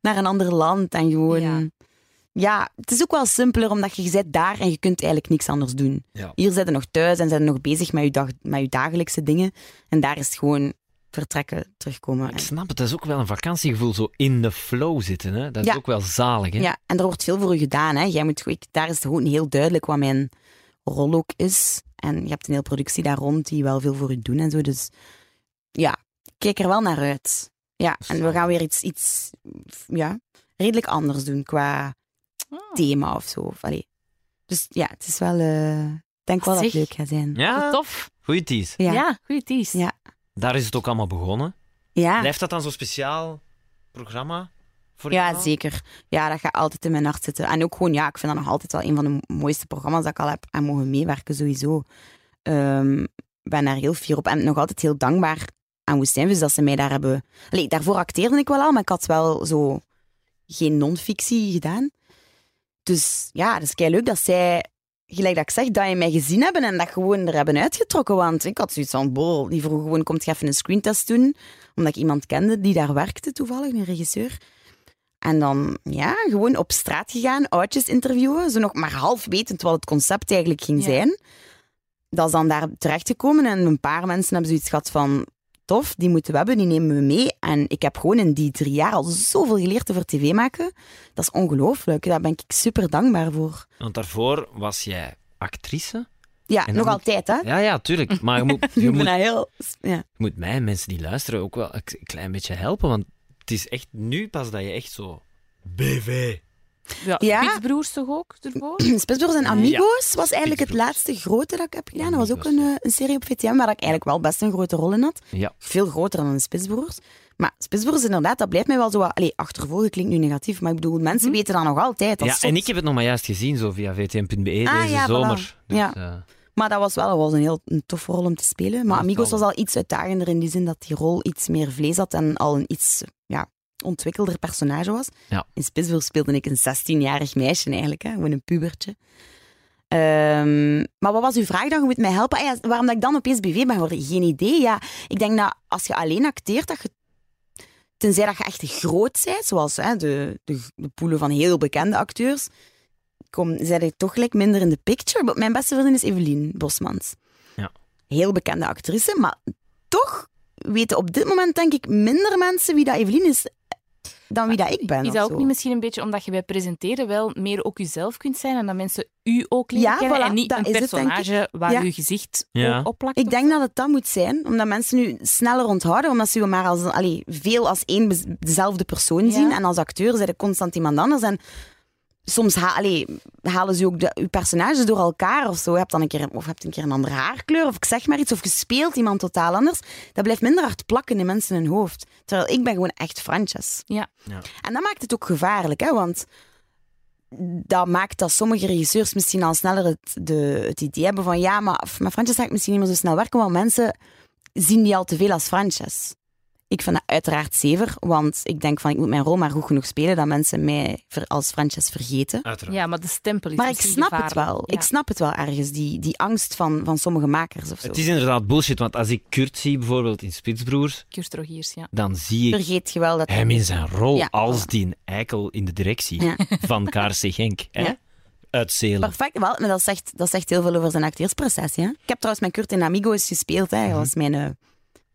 naar een ander land en gewoon... Ja. Ja. het is ook wel simpeler omdat je zit daar en je kunt eigenlijk niks anders doen. Ja. Hier zit je nog thuis en zijn nog bezig met je, dag, met je dagelijkse dingen. En daar is het gewoon vertrekken, terugkomen. Ik snap het, dat is ook wel een vakantiegevoel, zo in de flow zitten. Hè? Dat is Ja. ook wel zalig. Hè? Ja, en er wordt veel voor je gedaan. Hè. Jij moet, ik, daar is het gewoon heel duidelijk wat mijn rol ook is. En je hebt een hele productie daar rond die wel veel voor je doen en zo. Dus ja, ik kijk er wel naar uit. Ja, en we gaan weer iets, iets ja, redelijk anders doen qua Oh. thema of zo. Of, allee. Dus ja, het is wel... eh, ik denk wel dat het leuk gaat zijn. Ja, Tof. goeie tease. Ja, Ja, goede tease. Ja. Daar is het ook allemaal begonnen. ja. Blijft dat dan zo'n speciaal programma voor Ja, jou? zeker. Ja, dat gaat altijd in mijn hart zitten. En ook gewoon, ja, ik vind dat nog altijd wel een van de mooiste programma's dat ik al heb aan mogen meewerken, sowieso. Ehm, ben daar heel fier op en nog altijd heel dankbaar aan Woestijnvis dat ze mij daar hebben... Allee, daarvoor acteerde ik wel al, maar ik had wel zo... geen non-fictie gedaan. Dus ja, het is kei leuk dat zij, gelijk dat ik zeg, dat je mij gezien hebben en dat gewoon er hebben uitgetrokken. Want ik had zoiets van, bol, die vroeg gewoon, komt je even een screentest doen? Omdat ik iemand kende die daar werkte toevallig, een regisseur. En dan, ja, gewoon op straat gegaan, oudjes interviewen, zo nog maar half wetend wat het concept eigenlijk ging Ja. zijn. Dat is dan daar terechtgekomen en een paar mensen hebben zoiets gehad van, tof, die moeten we hebben, die nemen we mee. En ik heb gewoon in die drie jaar al zoveel geleerd over tv maken. Dat is ongelooflijk, daar ben ik super dankbaar voor. Want daarvoor was jij actrice? Ja, nog moet- altijd, hè. Ja, ja, tuurlijk. Maar je moet, je Ik ben moet, dat heel... Ja. je moet mij en mensen die luisteren ook wel een klein beetje helpen. Want het is echt nu pas dat je echt zo... BV. Ja, Ja. Spitsbroers toch ook ervoor? Spitsbroers en Amigos was eigenlijk het laatste grote dat ik heb gedaan. Dat was ook een, eh, een serie op VTM waar ik eigenlijk wel best een grote rol in had. Ja. Veel groter dan de Spitsbroers. Maar Spitsbroers, inderdaad, dat blijft mij wel zo wat... Allee, achtervolgen klinkt nu negatief, maar ik bedoel, mensen weten dat nog altijd. Dat Ja, en ik heb het nog maar juist gezien, zo via vtm.be Ah, deze ja, voilà. zomer. Dus, Ja. eh, Maar dat was wel dat was een heel een toffe rol om te spelen. Maar Amigos was al iets uitdagender in die zin dat die rol iets meer vlees had en al een iets ja, ontwikkelder personage was. Ja. In Spitsburg speelde ik een 16-jarig meisje eigenlijk, hè? gewoon een pubertje. Ehm, maar wat was uw vraag dan? Je moet mij helpen. Ah ja, waarom dat ik dan opeens BV ben geworden? Geen idee. Ja, ik denk dat als je alleen acteert, dat je tenzij dat je echt groot bent, zoals hè, de, de, de poelen van heel bekende acteurs, kom, zijn toch gelijk minder in de picture. Maar Mijn beste vriendin is Evelien Bosmans. Ja. Heel bekende actrice, maar toch weten op dit moment denk ik minder mensen wie dat Evelien is dan wie dat ik ben. Is dat ook zo. niet misschien een beetje omdat je bij presenteren wel meer ook jezelf kunt zijn en dat mensen u ook leren Ja, kennen voilà, en niet dat een het, personage waar Ja. uw gezicht Ja. op plakt? Ik denk dat het dat moet zijn, omdat mensen nu sneller onthouden, omdat ze je maar als, allee, veel als één dezelfde persoon Ja. zien. En als acteur zijn ze constant iemand anders. En soms ha allee, halen ze ook de, je personages door elkaar of zo. Je hebt dan een keer, of je hebt een keer een andere haarkleur, of ik zeg maar iets, of je speelt iemand totaal anders. Dat blijft minder hard plakken in mensen hun hoofd. Terwijl ik ben gewoon echt Frances. Ja. Ja. En dat maakt het ook gevaarlijk, hè, want dat maakt dat sommige regisseurs misschien al sneller het, de, het idee hebben van ja, maar met Frances ga ik misschien niet meer zo snel werken, want mensen zien die al te veel als Frances. Ik vind dat uiteraard zever, want ik denk van ik moet mijn rol maar goed genoeg spelen dat mensen mij als Frances vergeten. Uiteraard. ja, maar de stempel is Maar ik snap het wel. Ja. Ik snap het wel ergens, die, die angst van, van sommige makers of zo. Het is inderdaad bullshit, want als ik Kurt zie, bijvoorbeeld in Spitsbroers, Kurt Rogiers, ja. dan zie ik Vergeet je wel dat... hem in zijn rol Ja, als die eikel in de directie Ja. van KRC Genk. Hè? Ja. Uit Zelen. Perfect, wel, maar dat zegt, dat zegt heel veel over zijn acteersprestatie. Hè? Ik heb trouwens met Kurt in Amigos gespeeld. Hè. Hij was mijn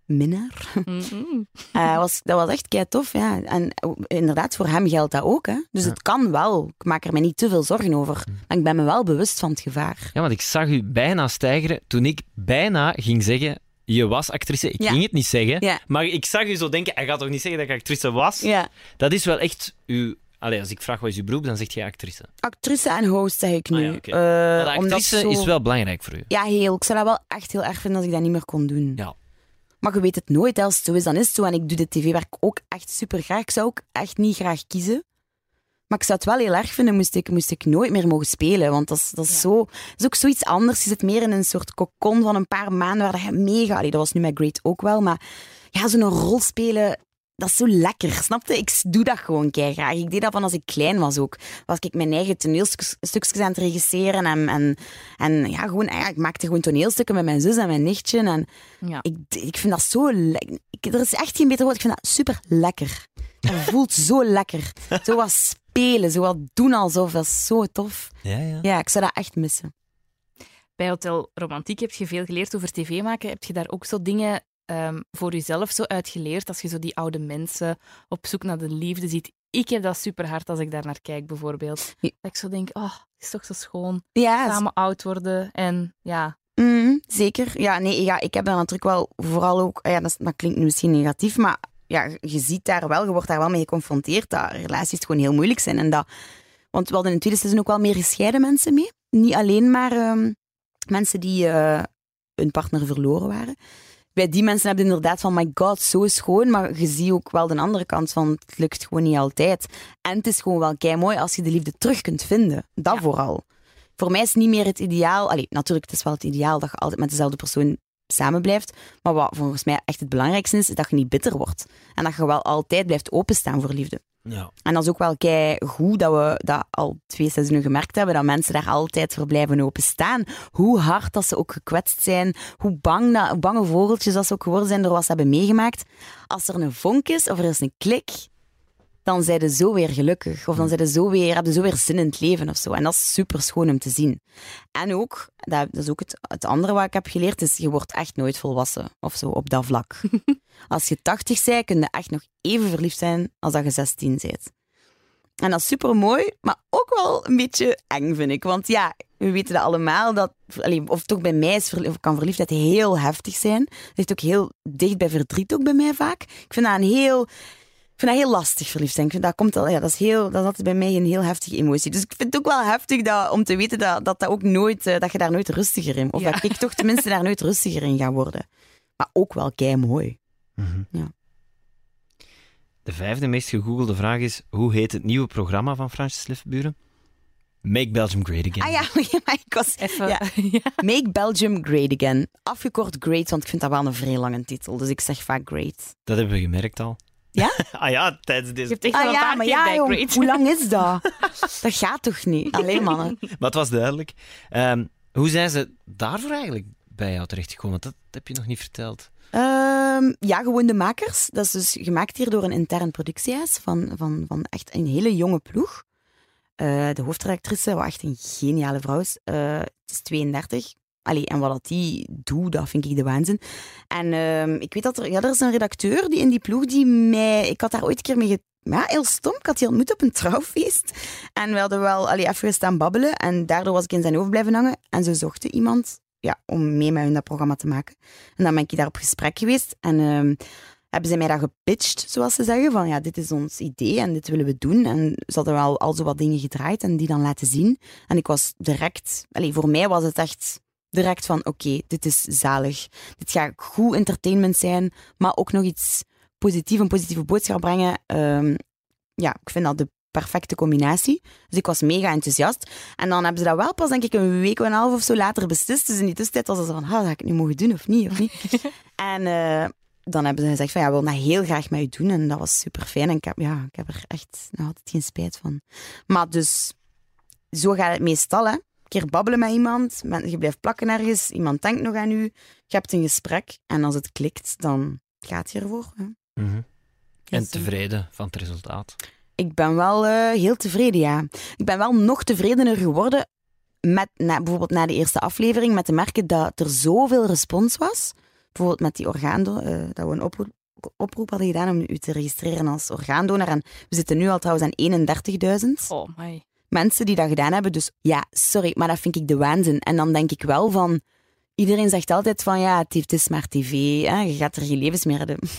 minnaar. Eh, was, dat was echt kei tof, ja. En eh, inderdaad, voor hem geldt dat ook. Hè. Dus Ja. het kan wel. Ik maak er me niet te veel zorgen over. Maar ik ben me wel bewust van het gevaar. Ja, want ik zag u bijna stijgeren toen ik bijna ging zeggen... Je was actrice. Ik Ja. ging het niet zeggen. Ja. Maar ik zag u zo denken... Hij gaat toch niet zeggen dat ik actrice was? Ja. Dat is wel echt uw... Allee, als ik vraag wat is uw beroep, dan zegt jij actrice. Actrice en host, zeg ik nu. Ah ja. Eh, actrice zo- is wel belangrijk voor u. Ja, heel. Ik zou dat wel echt heel erg vinden als ik dat niet meer kon doen. Ja. Maar je weet het nooit. Als het zo is, dan is het zo. En ik doe dit tv-werk ook echt super graag. Ik zou ook echt niet graag kiezen. Maar ik zou het wel heel erg vinden moest ik, moest ik nooit meer mogen spelen. Want dat is, dat is, Ja. zo, dat is ook zoiets anders. Je zit meer in een soort kokon van een paar maanden waar je mega... Allee, dat was nu met Great ook wel. Maar ja, zo'n rol spelen, dat is zo lekker. Snap je? Ik doe dat gewoon graag. Ik deed dat van als ik klein was ook. Was ik mijn eigen toneelstukjes aan het regisseren. En, en, en ja, gewoon, ja, ik maakte gewoon toneelstukken met mijn zus en mijn nichtje. En Ja. ik, ik vind dat zo lekker. Er is echt geen beter woord. Ik vind dat super lekker. Dat voelt zo lekker. Zo wat spelen, zo wat doen alsof. Dat is zo tof. Ja, ja. Ja, ik zou dat echt missen. Bij Hotel Romantiek heb je veel geleerd over tv maken. Heb je daar ook zo dingen ehm, voor jezelf zo uit geleerd? Als je zo die oude mensen op zoek naar de liefde ziet. Ik heb dat super hard als ik daar naar kijk, bijvoorbeeld. Ja. Dat ik zo denk, oh, het is toch zo schoon. Ja, Samen oud worden en ja. Mm, zeker. Ja, nee, ja, ik heb daar natuurlijk wel vooral ook... Ja, dat, dat klinkt nu misschien negatief, maar ja, je ziet daar wel, je wordt daar wel mee geconfronteerd dat relaties gewoon heel moeilijk zijn. En dat, want we hadden in het tweede seizoen ook wel meer gescheiden mensen mee. Niet alleen maar ehm, mensen die eh, hun partner verloren waren. Bij die mensen heb je inderdaad van, my god, zo schoon. Maar je ziet ook wel de andere kant van, het lukt gewoon niet altijd. En het is gewoon wel kei mooi als je de liefde terug kunt vinden. Dat Ja. vooral. Voor mij is niet meer het ideaal. Allee, natuurlijk, het is wel het ideaal dat je altijd met dezelfde persoon samen blijft. Maar wat volgens mij echt het belangrijkste is, is dat je niet bitter wordt. En dat je wel altijd blijft openstaan voor liefde. Ja. En dat is ook wel kei goed dat we dat al twee seizoenen gemerkt hebben, dat mensen daar altijd voor blijven openstaan. Hoe hard dat ze ook gekwetst zijn, hoe bang bange vogeltjes dat ze ook geworden zijn door wat ze hebben meegemaakt. Als er een vonk is of er is een klik, dan zijn ze zo weer gelukkig. Of dan zijn ze zo weer, hebben ze zo weer zin in het leven of zo. En dat is super schoon om te zien. En ook, dat, is ook het, het andere wat ik heb geleerd, is je wordt echt nooit volwassen of zo op dat vlak. als je 80 bent, kun je echt nog even verliefd zijn als dat je 16 bent. En dat is super mooi, maar ook wel een beetje eng, vind ik. Want ja, we weten dat allemaal, dat, of toch bij mij is, kan verliefdheid heel heftig zijn. Het ligt ook heel dicht bij verdriet ook bij mij vaak. Ik vind dat een heel... Ik vind dat heel lastig verliefd zijn. Ik vind dat, komt al, ja, dat, is heel, dat is altijd bij mij een heel heftige emotie. Dus ik vind het ook wel heftig dat, om te weten dat, dat, dat, ook nooit, eh, dat je daar nooit rustiger in... Of Ja. dat ik toch tenminste daar nooit rustiger in ga worden. Maar ook wel kei mooi. Ja. De vijfde meest gegoogelde vraag is: hoe heet het nieuwe programma van Francis Liffenburen? Make Belgium Great Again. Ah ja, maar ik was... Even. Ja. Ja. Make Belgium Great Again. Afgekort Great, want ik vind dat wel een vrij lange titel. Dus ik zeg vaak Great. Dat hebben we gemerkt al. Ja? ah ja, tijdens Je deze. hebt echt Ah wel ja, paar maar keer ja, jong, hoe lang is dat? dat gaat toch niet? Alleen mannen. Maar het was duidelijk. Ehm, hoe zijn ze daarvoor eigenlijk bij jou terechtgekomen? Want dat heb je nog niet verteld. Ehm, ja, gewoon de makers. Dat is dus gemaakt hier door een intern productiehuis van, van, van echt een hele jonge ploeg. Eh, de hoofdredactrice, wat echt een geniale vrouw is, eh, het is 32. Allee, en wat dat die doet, dat vind ik de waanzin. En ehm, ik weet dat er, ja, er is een redacteur die in die ploeg die mij... Ik had daar ooit een keer mee... Ja, heel stom. Ik had die ontmoet op een trouwfeest. En we hadden wel allee, even staan babbelen. En daardoor was ik in zijn hoofd blijven hangen. En ze zochten iemand ja, om mee met hun dat programma te maken. En dan ben ik daar op gesprek geweest. En ehm, hebben ze mij dat gepitcht, zoals ze zeggen. Van ja, dit is ons idee en dit willen we doen. En ze hadden wel al zo wat dingen gedraaid en die dan laten zien. En ik was direct... Allee, voor mij was het echt direct van oké, dit is zalig. Dit gaat goed entertainment zijn, maar ook nog iets positiefs, een positieve boodschap brengen. Ehm, ja, ik vind dat de perfecte combinatie. Dus ik was mega enthousiast. En dan hebben ze dat wel pas, denk ik, een week en een half of zo later beslist. Dus in die tussentijd was het van, ah, dat ga ik het nu mogen doen of niet? Of niet? en eh, dan hebben ze gezegd van, ja, we willen dat heel graag met u doen. En dat was super fijn. En ik heb, ja, ik heb er echt nog altijd geen spijt van. Maar dus, zo gaat het meestal, hè. Een keer babbelen met iemand, men- je blijft plakken ergens, iemand denkt nog aan u, je hebt een gesprek en als het klikt, dan gaat je ervoor. Hè. En Yes. tevreden van het resultaat. Ik ben wel eh, heel tevreden, ja. Ik ben wel nog tevredener geworden met, na, bijvoorbeeld na de eerste aflevering, met te merken dat er zoveel respons was. Bijvoorbeeld met die orgaandonor, eh, dat we een oproep, oproep hadden gedaan om u te registreren als orgaandonor. En we zitten nu al trouwens aan 31.000 Oh, my. Mensen die dat gedaan hebben. Dus ja, sorry, maar dat vind ik de waanzin. En dan denk ik wel van... Iedereen zegt altijd van, ja, het is maar tv. Hè? Je gaat er geen levens meer hebben.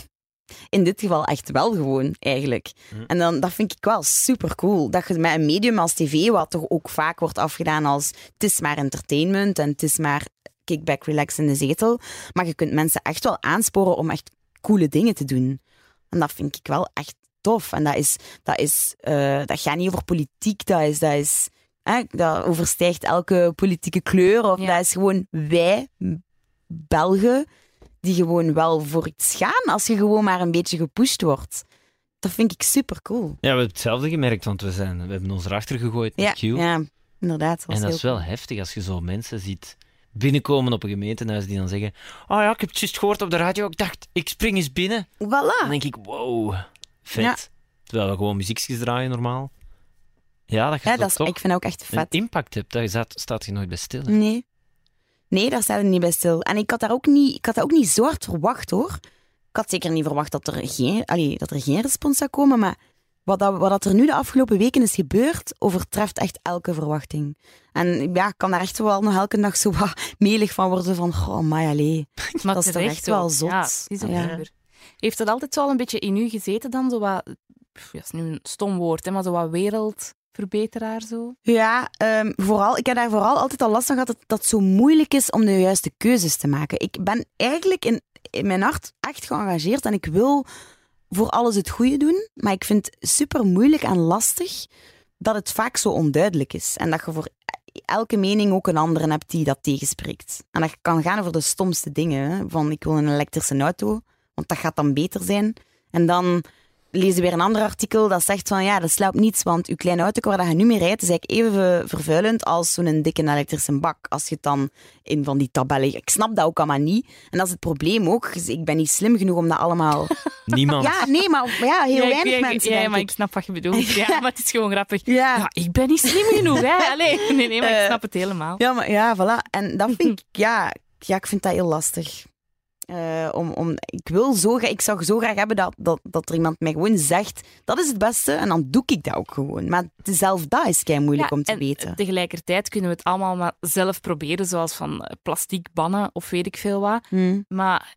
In dit geval echt wel gewoon, eigenlijk. Hm. En dan, dat vind ik wel super cool. Dat je met een medium als tv, wat toch ook vaak wordt afgedaan als het is maar entertainment en het is maar kickback, relax in de zetel. Maar je kunt mensen echt wel aansporen om echt coole dingen te doen. En dat vind ik wel echt tof. En dat, is, dat, is, eh, dat gaat niet over politiek, dat is... Dat is hè, dat overstijgt elke politieke kleur. Of Ja. dat is gewoon wij, Belgen, die gewoon wel voor iets gaan als je gewoon maar een beetje gepusht wordt. Dat vind ik super cool. Ja, we hebben hetzelfde gemerkt, want we, zijn, we hebben ons erachter gegooid Ja, met Q. ja inderdaad. en dat is wel heftig als je zo mensen ziet binnenkomen op een gemeentehuis die dan zeggen: Oh ja, ik heb het juist gehoord op de radio. Ik dacht, ik spring eens binnen. cool. Dan Voilà. denk ik: Wow, vet. Ja. Terwijl we gewoon muziekjes draaien normaal. Ja, dat je Ja, dat is, toch ik vind dat ook echt een vet. impact hebt. Daar staat, staat je nooit bij stil. hè. Nee. Nee, daar staat het niet bij stil. En ik had daar ook niet, ik had dat ook niet zo hard verwacht, hoor. Ik had zeker niet verwacht dat er geen, allee, dat er geen respons zou komen, maar wat, dat, wat dat er nu de afgelopen weken is gebeurd, overtreft echt elke verwachting. En ja, ik kan daar echt wel nog elke dag zo wat melig van worden van, oh, maar allee. Dat is toch echt wel zot. Ja, is ook Ja. Heeft dat altijd wel een beetje in u gezeten dan? Zo wat, pff, dat is nu een stom woord, hè, maar zo wat wereldverbeteraar zo? Ja, ehm, vooral, ik heb daar vooral altijd al last van gehad dat het zo moeilijk is om de juiste keuzes te maken. Ik ben eigenlijk in, mijn hart echt geëngageerd en ik wil voor alles het goede doen, maar ik vind het super moeilijk en lastig dat het vaak zo onduidelijk is. En dat je voor elke mening ook een andere hebt die dat tegenspreekt. En dat kan gaan over de stomste dingen. Van ik wil een elektrische auto, want dat gaat dan beter zijn. En dan lees je weer een ander artikel dat zegt van ja, dat slaapt niets, want je kleine auto waar dat je nu mee rijdt is eigenlijk even vervuilend als zo'n dikke elektrische bak. Als je het dan in van die tabellen... Ik snap dat ook allemaal niet. En dat is het probleem ook. Dus ik ben niet slim genoeg om dat allemaal... Niemand. Ja, nee, maar, ja, heel Ja, weinig ja, ik- mensen, Ja, denk maar ik. ik snap wat je bedoelt. Ja, maar het is gewoon grappig. Ja. Ja, ik ben niet slim genoeg, hè. Allee, nee, nee, maar ik Eh, snap het helemaal. Ja, maar ja, voilà. En dat vind ik, ja, ja, ik vind dat heel lastig. Eh, om, om, ik, wil zo, ik zou zo graag hebben dat, dat, dat er iemand mij gewoon zegt, dat is het beste, en dan doe ik dat ook gewoon. Maar zelf dat is kei moeilijk Ja, om te en weten. Tegelijkertijd kunnen we het allemaal maar zelf proberen, zoals van eh, plastiek bannen of weet ik veel wat. Hm. Maar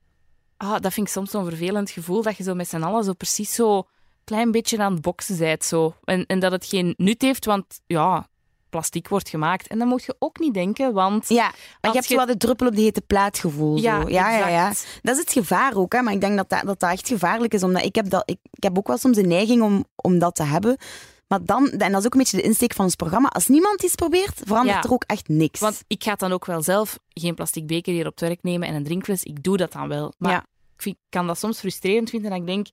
ah, dat vind ik soms zo'n vervelend gevoel, dat je zo met z'n allen zo precies zo klein beetje aan het boksen bent. Zo. En, en dat het geen nut heeft, want ja, plastiek wordt gemaakt. En dat moet je ook niet denken, want... Ja, maar je hebt je- zo wat het druppel op de hete plaat gevoel. Ja, zo. ja, ja, ja. Dat is het gevaar ook, hè. maar ik denk dat dat, dat dat echt gevaarlijk is. Omdat ik heb, dat, ik, ik heb ook wel soms een neiging om, om dat te hebben. Maar dan, en dat is ook een beetje de insteek van ons programma, als niemand iets probeert, verandert Ja. er ook echt niks. Want ik ga dan ook wel zelf geen plastic beker hier op het werk nemen en een drinkfles. Ik doe dat dan wel. Maar Ja. ik vind, kan dat soms frustrerend vinden dat ik denk...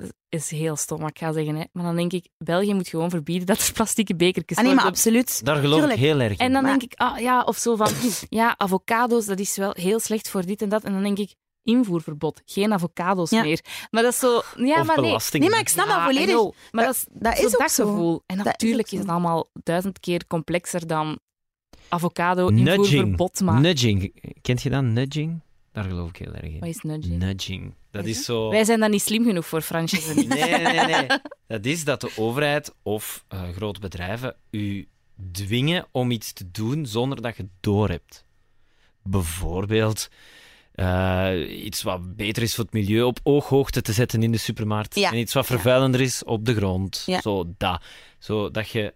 Dat is heel stom wat ik ga zeggen, hè. maar dan denk ik, België moet gewoon verbieden dat er plastieke bekertjes Ah, nee, maar worden absoluut. Daar geloof Tuurlijk. ik heel erg in. En dan Maar- denk ik, ah ja, of zo van, ja, avocado's, dat is wel heel slecht voor dit en dat. En dan denk ik, invoerverbod, geen avocado's Ja. meer. Maar dat is zo, ja, of maar nee. Nee, maar ik snap Ja, dat volledig. Maar dat, Dat- is, dat zo is ook dat zo. gevoel. En Dat is natuurlijk is, het allemaal duizend keer complexer dan avocado Nudging. invoerverbod. Maar Nudging. Kent je dat? Nudging? Daar geloof ik heel erg in. wat is nudging? Nudging. Dat is zo... Wij zijn dan niet slim genoeg voor Fransjes. Nee, nee, nee. Dat is dat de overheid of eh, grote bedrijven u dwingen om iets te doen zonder dat je het doorhebt. Bijvoorbeeld eh, iets wat beter is voor het milieu op ooghoogte te zetten in de supermarkt. Ja. En iets wat vervuilender is op de grond. Ja. Zo dat. Zo dat je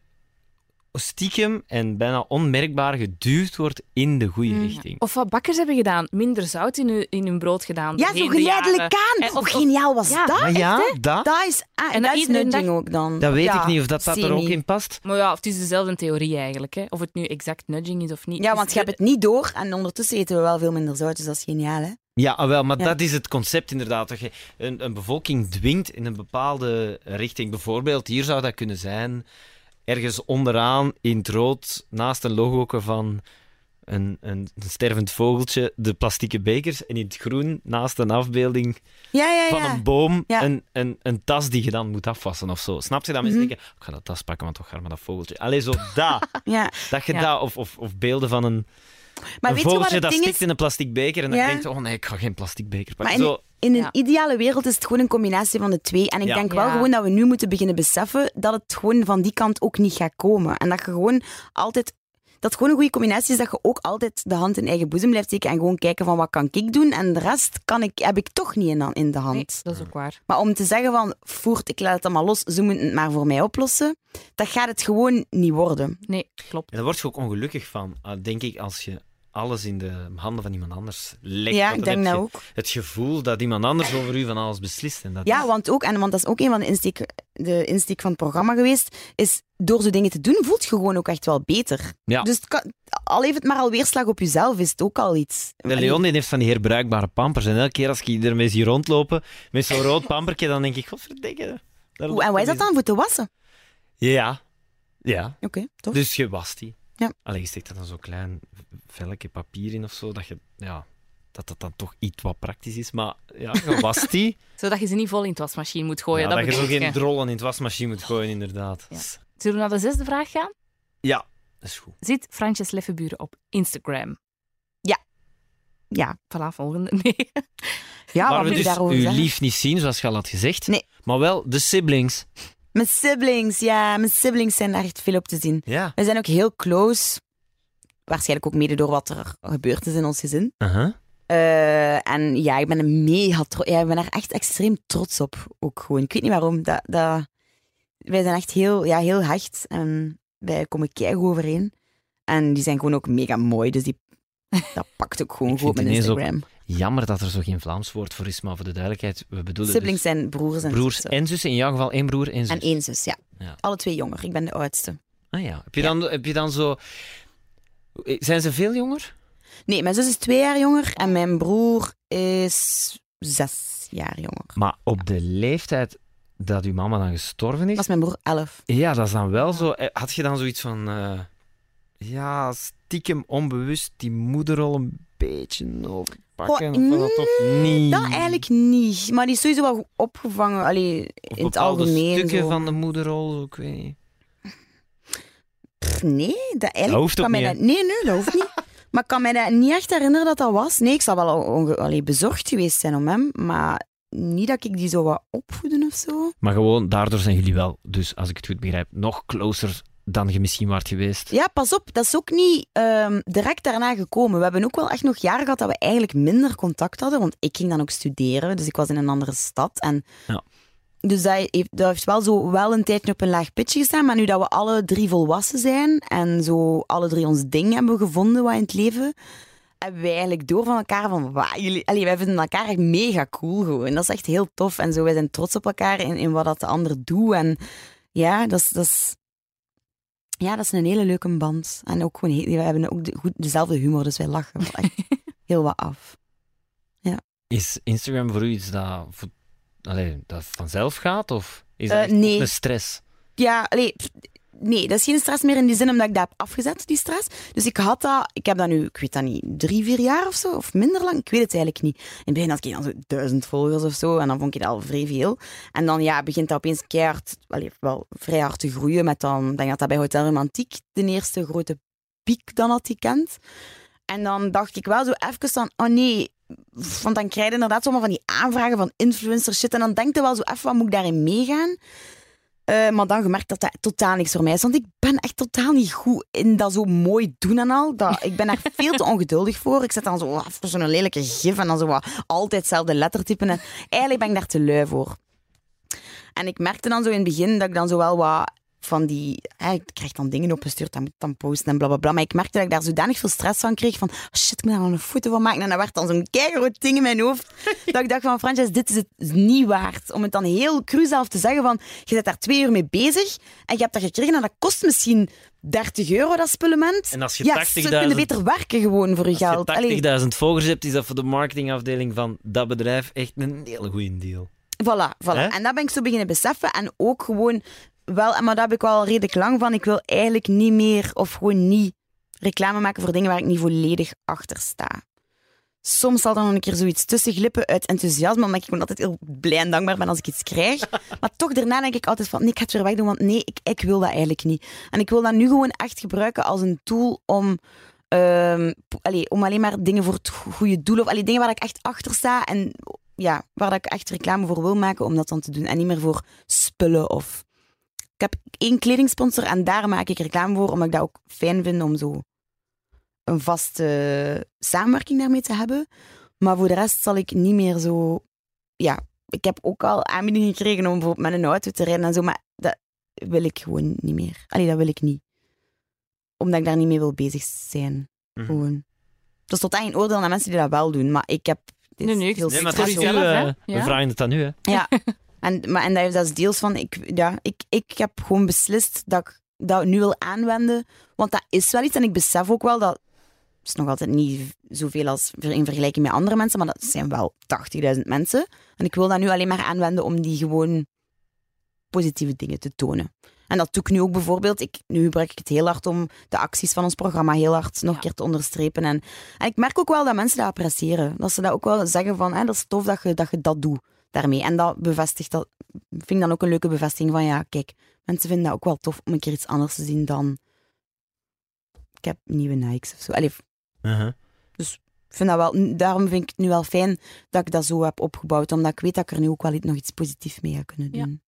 stiekem en bijna onmerkbaar geduwd wordt in de goede Mm. richting. Of wat bakkers hebben gedaan. Minder zout in hun, in hun brood gedaan. Ja, zo geleidelijk aan. En Hoe of- of- geniaal was Ja. dat? Maar ja, dat, Dat is, ah, En dat is nudging ook dan. dat weet Ja, ik niet of dat, dat er ook in past. Maar ja, het is dezelfde theorie eigenlijk. Hè. Of het nu exact nudging is of niet. Ja, want je hebt het niet door en ondertussen eten we wel veel minder zout, dus dat is geniaal, hè? Ja, ah, wel, maar Ja. dat is het concept inderdaad. Dat je een, een bevolking dwingt in een bepaalde richting. Bijvoorbeeld, hier zou dat kunnen zijn, ergens onderaan in het rood, naast een logo van een, een, een stervend vogeltje, de plastieke bekers. En in het groen, naast een afbeelding Ja, ja, van ja. een boom, een, een, een tas die je dan moet afwassen of zo. Snap je dat mensen Mhm. denken, ik ga dat tas pakken, want toch ga maar dat vogeltje. Allee, zo dat. ja. Dat je dat, of, of, of beelden van een, Maar een weet je wat het dat ding stikt is? in een plastic beker en dan Ja. denkt, oh nee, ik ga geen plastic beker Maar pakken. in, Zo, in een Ja. ideale wereld is het gewoon een combinatie van de twee. En ik Ja. denk wel Ja. gewoon dat we nu moeten beginnen beseffen dat het gewoon van die kant ook niet gaat komen. En dat je gewoon altijd... Dat het gewoon een goede combinatie is dat je ook altijd de hand in eigen boezem blijft steken en gewoon kijken van wat kan ik doen en de rest kan ik, heb ik toch niet in, in de hand. Nee, dat is ook waar. Maar om te zeggen van, voert, ik laat het allemaal los, ze moeten het maar voor mij oplossen, dat gaat het gewoon niet worden. Nee, klopt. En daar word je ook ongelukkig van, ah, denk ik, als je alles in de handen van iemand anders legt. ja, ik denk dat ook. Het gevoel dat iemand anders over u van alles beslist. En dat Ja, want ook, en want dat is ook een van de insteek, de insteek van het programma geweest, is door zo dingen te doen, voelt je gewoon ook echt wel beter. Ja. Dus het kan- al heeft het maar al weerslag op jezelf, is het ook al iets. De Leon heeft van die herbruikbare pampers. En elke keer als ik ermee zie rondlopen, met zo'n rood pampertje, dan denk ik, godverdikke. Oeh, en wat is dat dan voor te wassen? Ja. Ja. Oké, toch? Dus je wast die. Ja. Alleen je steekt er dan zo'n klein velkje papier in of zo, dat je, ja, dat dat dan toch iets wat praktisch is. Maar ja, je wast die. Zodat je ze niet vol in het wasmachine moet gooien. ja, dat dat je zo geen drollen in het wasmachine moet gooien, inderdaad. Ja. Zullen we naar de zesde vraag gaan? Ja, dat is goed. Zit Fransjes Leffenburen op Instagram? Ja, Voilà, volgende. Nee. ja Waar wat we dus daarover uw zeggen? lief niet zien, zoals je al had gezegd. Nee. Maar wel de siblings. Mijn siblings, ja, mijn siblings zijn daar echt veel op te zien. Ja. We zijn ook heel close. Waarschijnlijk ook mede door wat er gebeurd is in ons gezin. Uh-huh. Eh, en ja, ik ben er mega tro- ja, ik ben er echt extreem trots op. Ook gewoon. Ik weet niet waarom. Dat, dat... Wij zijn echt heel, ja, heel hecht. En wij komen keihard overeen. En die zijn gewoon ook mega mooi. Dus die, dat pakt ook gewoon goed ook Instagram. Jammer dat er zo geen Vlaams woord voor is, maar voor de duidelijkheid, we bedoelen Siblings dus zijn broers en broers zussen. en zussen. In jouw geval één broer, één zus. En één zus, ja. Ja. Alle twee jonger. Ik ben de oudste. Ah ja. Heb je, Ja. Dan, heb je dan zo... Zijn ze veel jonger? Nee, mijn zus is twee jaar jonger en mijn broer is zes jaar jonger. Maar op de leeftijd dat uw mama dan gestorven is. was mijn broer 11. Ja, dat is dan wel zo. Eh, Had je dan zoiets van... eh, ja, stiekem onbewust die moederrol een beetje overpakken? Goh, of dat toch niet? Dat eigenlijk niet. Maar die is sowieso wel opgevangen. Allee, Of in het algemeen. stukken zo. van de moederrol, zo, ik weet niet. Pff, Nee, dat eigenlijk Dat hoeft ook kan mij niet, dat- Nee, nee, dat hoeft niet. Maar ik kan mij dat niet echt herinneren dat dat was. Nee, ik zou wel onge- allee, bezorgd geweest zijn om hem. Maar niet dat ik die zou wat opvoeden of zo. Maar gewoon, daardoor zijn jullie wel, dus als ik het goed begrijp, nog closer dan je misschien waart geweest. Ja, pas op, dat is ook niet ehm, direct daarna gekomen. We hebben ook wel echt nog jaren gehad dat we eigenlijk minder contact hadden. Want ik ging dan ook studeren, dus ik was in een andere stad. En Ja. Dus dat heeft, dat heeft wel zo wel een tijdje op een laag pitje gestaan. Maar nu dat we alle drie volwassen zijn en zo alle drie ons ding hebben gevonden wat in het leven, hebben wij eigenlijk door van elkaar van, wauw, jullie, allee, wij vinden elkaar echt mega cool gewoon. Dat is echt heel tof. En zo, wij zijn trots op elkaar in, in wat dat de ander doet. En ja, dat is, dat is, ja, dat is een hele leuke band. En ook gewoon, we hebben ook de, goed, dezelfde humor, dus wij lachen wel echt heel wat af. Is Instagram voor u iets dat, voor, dat vanzelf gaat? Of is dat Eh, nee. een stress? Ja, allee, pff, nee, dat is geen stress meer in die zin omdat ik dat heb afgezet, die stress. Dus ik had dat, ik heb dat nu, ik weet dat niet, drie, vier jaar of zo, of minder lang, ik weet het eigenlijk niet. In het begin had ik dan zo duizend volgers of zo, en dan vond ik dat al vrij veel. En dan ja, begint dat opeens keihard, allee, wel vrij hard te groeien met dan, ik denk dat dat bij Hotel Romantiek de eerste grote piek dan had die kent. En dan dacht ik wel zo even van, oh nee, want dan krijg je inderdaad zomaar van die aanvragen van influencer shit. En dan denk je wel zo even, wat moet ik daarin meegaan? Eh, maar dan gemerkt dat dat totaal niks voor mij is. Want ik ben echt totaal niet goed in dat zo mooi doen en al. Dat, ik ben daar veel te ongeduldig voor. Ik zet dan zo af voor zo'n lelijke gif en dan zo wat altijd hetzelfde lettertypen. En eigenlijk ben ik daar te lui voor. En ik merkte dan zo in het begin dat ik dan zo wel wat van die... Ik krijg dan dingen opgestuurd, dat moet ik dan posten en blablabla. Maar ik merkte dat ik daar zodanig veel stress van kreeg. Van, oh shit, ik moet daar nog een foto van maken. En dat werd dan zo'n keigroot ding in mijn hoofd. dat ik dacht van, Frances, dit is het niet waard. Om het dan heel cru zelf te zeggen van, je bent daar twee uur mee bezig en je hebt dat gekregen en dat kost misschien 30 euro, dat spullement. En als je ja, 80.000 ze kunnen beter werken gewoon voor je geld. Als je 80.000 volgers hebt, is dat voor de marketingafdeling van dat bedrijf echt een hele goede deal. Voilà, voilà. En dat ben ik zo beginnen beseffen. En ook gewoon wel, maar daar heb ik wel redelijk lang van. Ik wil eigenlijk niet meer of gewoon niet reclame maken voor dingen waar ik niet volledig achter sta. Soms zal er nog een keer zoiets tussen glippen uit enthousiasme, omdat ik gewoon altijd heel blij en dankbaar ben als ik iets krijg. Maar toch daarna denk ik altijd van, nee, ik ga het weer wegdoen, want nee, ik, ik wil dat eigenlijk niet. En ik wil dat nu gewoon echt gebruiken als een tool om, allee, om alleen maar dingen voor het go- goede doel, of allee, dingen waar ik echt achter sta en ja, waar ik echt reclame voor wil maken, om dat dan te doen. En niet meer voor spullen of... Ik heb één kledingsponsor en daar maak ik reclame voor, omdat ik dat ook fijn vind om zo een vaste samenwerking daarmee te hebben. Maar voor de rest zal ik niet meer zo... Ja, ik heb ook al aanbiedingen gekregen om bijvoorbeeld met een auto te rijden en zo, maar dat wil ik gewoon niet meer. Allee, dat wil ik niet. Omdat ik daar niet mee wil bezig zijn. Mhm. Gewoon. Dat is totaal geen oordeel naar mensen die dat wel doen, maar ik heb... dit Nee, nee, is heel Nee, maar het is nu, hè? we vragen het aan u, hè. Ja, en, maar, en dat, dat is deels van, ik, ja, ik, ik heb gewoon beslist dat ik dat nu wil aanwenden. Want dat is wel iets. En ik besef ook wel dat. Het is nog altijd niet zoveel als in vergelijking met andere mensen, maar dat zijn wel 80.000 mensen. En ik wil dat nu alleen maar aanwenden om die gewoon positieve dingen te tonen. En dat doe ik nu ook bijvoorbeeld. Ik, nu gebruik ik het heel hard om de acties van ons programma heel hard nog een keer te onderstrepen. En, en ik merk ook wel dat mensen dat appreciëren. Dat ze dat ook wel zeggen van, hè, dat is tof dat je, dat je dat doet daarmee. En dat bevestigt dat, vind ik dan ook een leuke bevestiging van ja, kijk, mensen vinden dat ook wel tof om een keer iets anders te zien dan ik heb nieuwe Nikes of zo. Allee, Uh-huh. ik vind dat wel, daarom vind ik het nu wel fijn dat ik dat zo heb opgebouwd, omdat ik weet dat ik er nu ook wel iets- nog iets positiefs mee ga kunnen Ja. doen.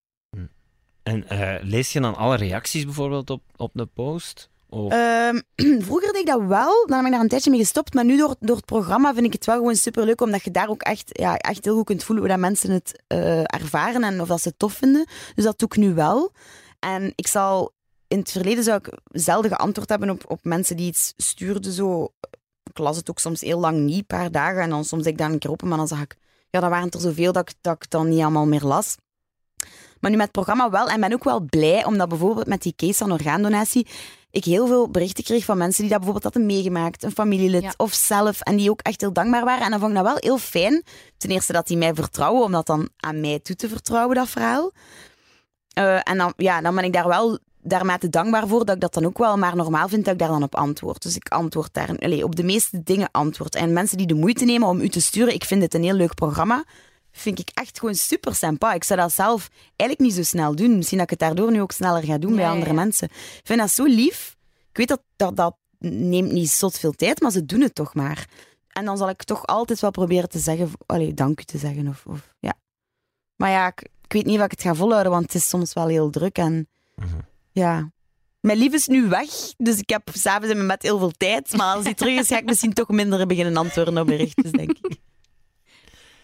En eh, lees je dan alle reacties bijvoorbeeld op, op de post? Ehm, vroeger deed ik dat wel, dan ben ik daar een tijdje mee gestopt. Maar nu door, door het programma vind ik het wel gewoon superleuk, omdat je daar ook echt, ja, echt heel goed kunt voelen hoe dat mensen het eh, ervaren en of dat ze het tof vinden. Dus dat doe ik nu wel. En ik zal... In het verleden zou ik zelden geantwoord hebben op, op mensen die iets stuurden. Zo. Ik las het ook soms heel lang niet, een paar dagen. En dan soms deed ik daar een keer open, maar dan zag ik... Ja, dan waren er zoveel dat ik, dat dan niet allemaal meer las. Maar nu met het programma wel. En ben ook wel blij, omdat bijvoorbeeld met die case van orgaandonatie... ik heel veel berichten kreeg van mensen die dat bijvoorbeeld hadden meegemaakt, een familielid Ja. of zelf, en die ook echt heel dankbaar waren. En dan vond ik dat wel heel fijn. Ten eerste dat die mij vertrouwen, om dat dan aan mij toe te vertrouwen, dat verhaal. Eh, en dan, ja, dan ben ik daar wel daarmee te dankbaar voor dat ik dat dan ook wel maar normaal vind dat ik daar dan op antwoord. Dus ik antwoord daar allee, op de meeste dingen antwoord. En mensen die de moeite nemen om u te sturen, ik vind het een heel leuk programma, vind ik echt gewoon super sympa. Ik zou dat zelf eigenlijk niet zo snel doen. Misschien dat ik het daardoor nu ook sneller ga doen Ja, bij andere ja. mensen. Ik vind dat zo lief. Ik weet dat dat, dat neemt niet zot veel tijd, maar ze doen het toch maar. En dan zal ik toch altijd wel proberen te zeggen, allee, dank u te zeggen. Of, of, ja. Maar ja, ik, ik weet niet of ik het ga volhouden, want het is soms wel heel druk. En Mhm. ja, mijn lief is nu weg, dus ik heb s'avonds in mijn bed heel veel tijd. Maar als hij terug is, ga ik misschien toch minder beginnen antwoorden op berichtjes, denk ik.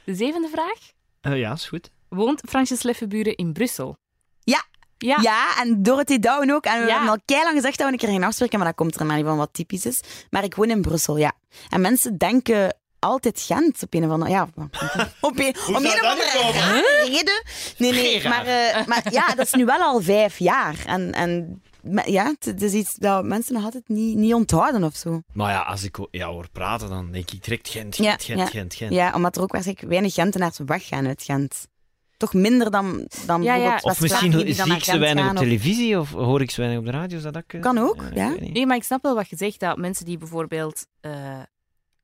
De zevende vraag. Eh, ja, is goed. Woont Fransjes Leffenburen in Brussel? Ja. Ja. Ja, en Dorothy Douwen ook. En we Ja. hebben al keilang gezegd dat we een keer gaan afspreken, maar dat komt er maar niet van wat typisch is. Maar ik woon in Brussel, ja. En mensen denken altijd Gent op een of andere... Ja, op een, om een of andere reden. Nee, nee, maar, eh, maar ja, dat is nu wel al vijf jaar. En, en ja, het is iets dat mensen nog altijd niet, niet onthouden of zo. Maar ja, als ik jou hoor praten, dan denk ik direct Gent, Ja, Gent, Gent, ja. Gent, Gent. Ja, omdat er ook waarschijnlijk weinig Gentenaars weggaan uit Gent. Toch minder dan, dan Ja, ja. Of misschien zie ik ze Gent weinig op gaan, televisie of hoor ik ze weinig op de radio. Is dat ook? Kan ook, ja. Nee, maar ik snap wel wat je zegt, dat mensen die bijvoorbeeld eh,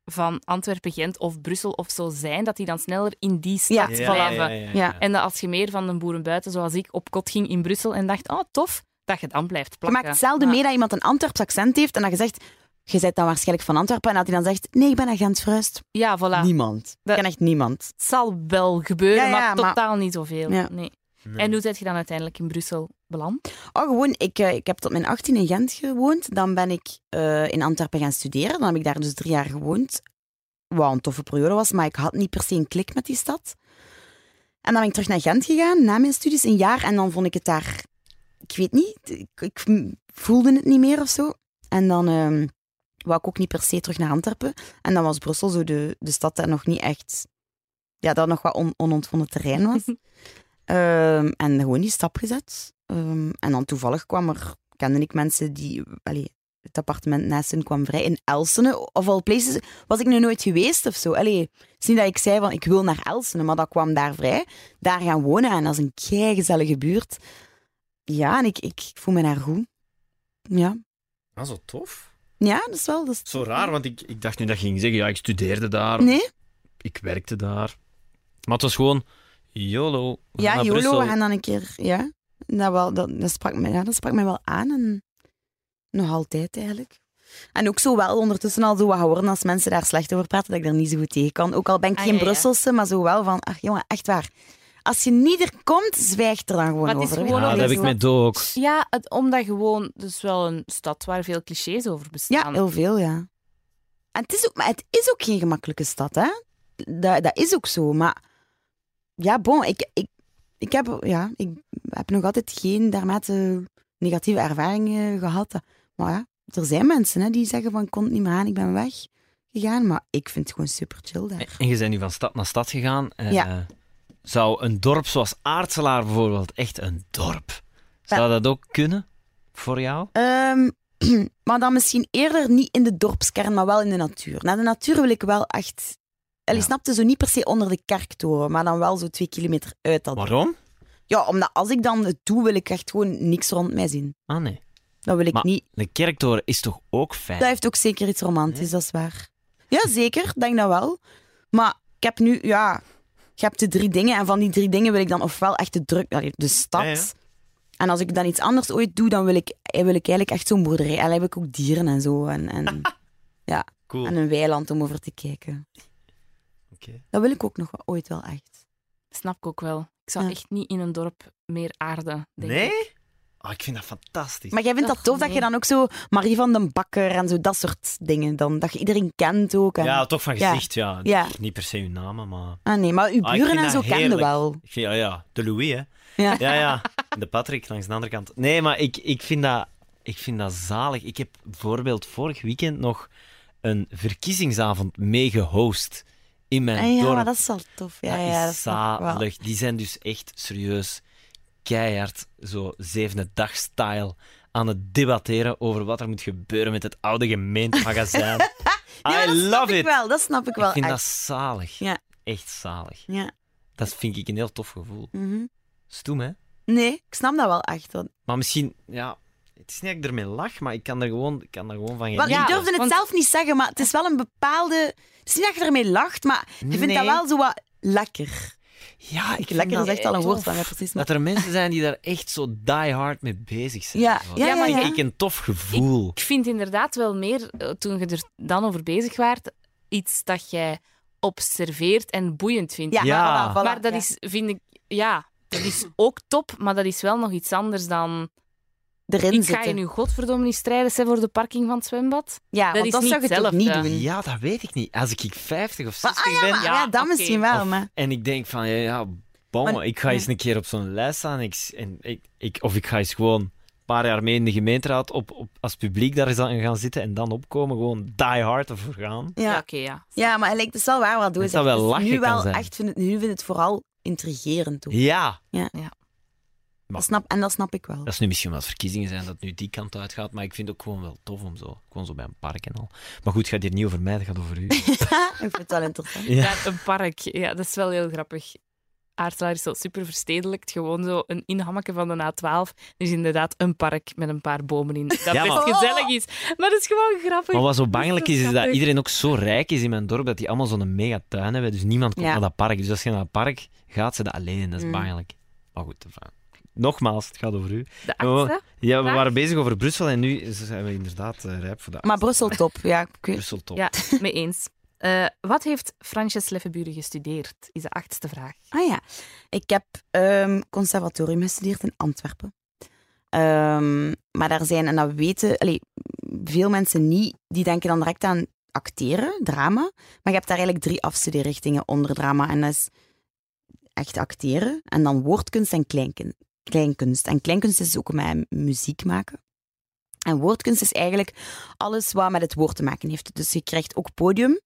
van Antwerpen, Gent of Brussel of zo zijn, dat die dan sneller in die stad Ja. blijven. Ja. En dat als je meer van een boerenbuiten, zoals ik, op kot ging in Brussel en dacht, oh tof, dat je dan blijft Je plakken. maakt hetzelfde Ja. mee dat iemand een Antwerps accent heeft en dat je zegt, je bent dan waarschijnlijk van Antwerpen en dat hij dan zegt, nee, ik ben naar Gent verhuisd. Ja, voilà. Niemand. Ik Dat- ken echt niemand. Het zal wel gebeuren, Ja, ja, maar maar- totaal niet zoveel. Ja. Nee. Nee. En hoe zit je dan uiteindelijk in Brussel beland? Oh, gewoon, ik, eh, ik heb tot mijn 18 in Gent gewoond. Dan ben ik eh, in Antwerpen gaan studeren. Dan heb ik daar dus drie jaar gewoond. Wat een toffe periode was, maar ik had niet per se een klik met die stad. En dan ben ik terug naar Gent gegaan, na mijn studies, een jaar. En dan vond ik het daar... Ik weet niet, ik, ik voelde het niet meer of zo. En dan ehm wou ik ook niet per se terug naar Antwerpen. En dan was Brussel zo de, de stad dat nog niet echt... Ja, dat nog wat on, onontgonnen terrein was. Ehm, en gewoon die stap gezet. Ehm, en dan toevallig kwam er, kende ik mensen die, allee, het appartement naast hen kwam vrij in Elsene. Of al places was ik nog nooit geweest of zo. Allee, het is niet dat ik zei van ik wil naar Elsene, maar dat kwam daar vrij. Daar gaan wonen en dat is een kei gezellige buurt. Ja, en ik, ik, ik voel me daar goed. Ja. Ah, zo tof. Ja, dat is wel... Dat is... Zo raar, want ik, ik dacht nu dat je ging zeggen, ja, ik studeerde daar, Nee? ik werkte daar. Maar het was gewoon, YOLO. Ja, YOLO, Brussel. we gaan dan een keer... Ja, dat, wel, dat, dat, sprak mij, ja, dat sprak mij wel aan. En nog altijd, eigenlijk. En ook zo wel ondertussen al zo wat horen als mensen daar slecht over praten, dat ik daar niet zo goed tegen kan. Ook al ben ik Ah, geen ja, ja. Brusselse, maar zo wel van... Ach, jongen, echt waar. Als je niet er komt, zwijg er dan gewoon Maar het is over. gewoon Ja, dat heb ik met Do ook. Ja, het, omdat gewoon, het is wel een stad waar veel clichés over Ja, bestaan. heel veel, ja. En het is ook, maar het is ook geen gemakkelijke stad, hè. Dat, dat is ook zo, maar... Ja, bon, ik, ik, ik, heb, ja, ik heb nog altijd geen daarmate negatieve ervaringen gehad. Maar ja, er zijn mensen hè, die zeggen van, het niet meer aan, ik ben weg gegaan. Maar ik vind het gewoon super chill daar. En je bent nu van stad naar stad gegaan. Eh, Ja. Zou een dorp zoals Aartselaar bijvoorbeeld echt een dorp? Zou dat ook kunnen voor jou? Ehm, maar dan misschien eerder niet in de dorpskern, maar wel in de natuur. Naar de natuur wil ik wel echt... Je Ja. snapte zo niet per se onder de kerktoren, maar dan wel zo twee kilometer uit dat Waarom? Ja, omdat als ik dan het doe, wil ik echt gewoon niks rond mij zien. Ah nee. Dat wil ik Maar- niet. De kerktoren is toch ook fijn? Dat heeft ook zeker iets romantisch, dat is waar. Ja, zeker, denk dat wel. Maar ik heb nu, ja, je hebt de drie dingen en van die drie dingen wil ik dan ofwel echt de druk, de stad. Ja, ja. En als ik dan iets anders ooit doe, dan wil ik, wil ik eigenlijk echt zo'n boerderij. En dan heb ik ook dieren en zo. En, en, Cool. en een weiland om over te kijken. Oké. Dat wil ik ook nog ooit wel echt. Snap ik ook wel. Ik zou Ja. echt niet in een dorp meer aarden, denk ik. Oh, ik vind dat fantastisch. Maar jij vindt dat tof dat je dan ook zo Marie van den Bakker en zo dat soort dingen, dan, dat je iedereen kent ook. En... Ja, toch van Ja. gezicht, ja. Ja. Niet per se uw namen, maar... Ah nee, maar uw Ah, buren en zo kenden wel. Ik vind, ja, ja, de Louis, hè. Ja. Ja, ja. En de Patrick langs de andere kant. Nee, maar ik, ik, vind dat, ik vind dat zalig. Ik heb bijvoorbeeld vorig weekend nog een verkiezingsavond meegehost in mijn Ah, ja, dorp. maar dat is wel tof. Ja, dat ja, is dat zalig. Die zijn dus echt serieus keihard, zo zevende dag style aan het debatteren over wat er moet gebeuren met het oude gemeentemagazijn. Maar I dat snap love ik it. wel. Dat snap ik wel ik vind echt. dat zalig. Ja. Echt zalig. Ja. Dat vind ik een heel tof gevoel. Mhm. Stoem, hè? Nee, ik snap dat wel echt. Want, Maar misschien, ja... Het is niet dat ik ermee lach, maar ik kan er gewoon, ik kan er gewoon van genieten. ik durfde het want- zelf niet zeggen, maar het is wel een bepaalde... Het is niet dat je ermee lacht, maar je vindt Nee. dat wel zo wat lekker. Ja, ik vind lekker is dat echt al een woord van mij, precies. Maar... Dat er mensen zijn die daar echt zo die hard mee bezig zijn. Ja, ja, Ja, maar ja, ik een tof gevoel. Ik vind inderdaad wel meer, eh, toen je er dan over bezig waart, iets dat jij observeert en boeiend vindt. Ja, Ja. voilà, voilà, maar dat ja. is, vind ik, ja, dat is ook top, maar dat is wel nog iets anders dan. Erin ik ga zitten. je nu godverdomme niet strijden hè, voor de parking van het zwembad. Ja, Dat want is dat niet zou je toch hetzelfde. niet doen. Ja, dat weet ik niet. Als ik 50 of Maar, 60 ah, ja, ben maar, Ja, ja, dat misschien wel, of- maar... en ik denk van, ja, ja Maar- ik ga eens een keer op zo'n lijst staan ik, en ik, ik, of ik ga eens gewoon een paar jaar mee in de gemeenteraad op, op, als publiek daar eens aan gaan zitten en dan opkomen, gewoon die hard ervoor gaan. Ja, Ja, oké, ja. ja maar het is wel waar wat doe Dat dat wel lachen nu wel zijn. echt, vind het, nu vind ik het vooral intrigerend. Ook. Ja. Dat snap, en dat snap ik wel. Dat is nu misschien omdat het verkiezingen zijn dat het nu die kant uitgaat, maar ik vind het ook gewoon wel tof om zo, gewoon zo bij een park en al. Maar goed, het gaat hier niet over mij, het gaat over u. ik vind het wel interessant. Ja. Ja, een park. Ja, dat is wel heel grappig. Aartselaar is zo super verstedelijkt. Gewoon zo een inhammetje van de A12. Er is inderdaad een park met een paar bomen in. Dat Ja, best gezellig is. Maar dat is gewoon grappig. Maar wat zo bangelijk is is, dat iedereen ook zo rijk is in mijn dorp, dat die allemaal zo'n mega tuin hebben. Dus niemand komt Ja. naar dat park. Dus als je naar dat park gaat, ze dat alleen. Dat is Mm. bangelijk. Maar goed, enfin. Nogmaals, het gaat over u. De akte. Ja, we waren bezig over Brussel en nu zijn we inderdaad eh, rijp voor dat. Maar Brussel top, ja. Brussel top. Ja, mee eens. Eh, wat heeft Frances Leffeburen gestudeerd? Is de achtste vraag. Ah ja, ik heb ehm, conservatorium gestudeerd in Antwerpen. Ehm, maar daar zijn, en dat weten allee, veel mensen niet, die denken dan direct aan acteren, drama. Maar je hebt daar eigenlijk drie afstudeerrichtingen onder drama. En dat is echt acteren, en dan woordkunst en kleinkunst. Kleinkunst. En kleinkunst is ook met muziek maken. En woordkunst is eigenlijk alles wat met het woord te maken heeft. Dus je krijgt ook podium,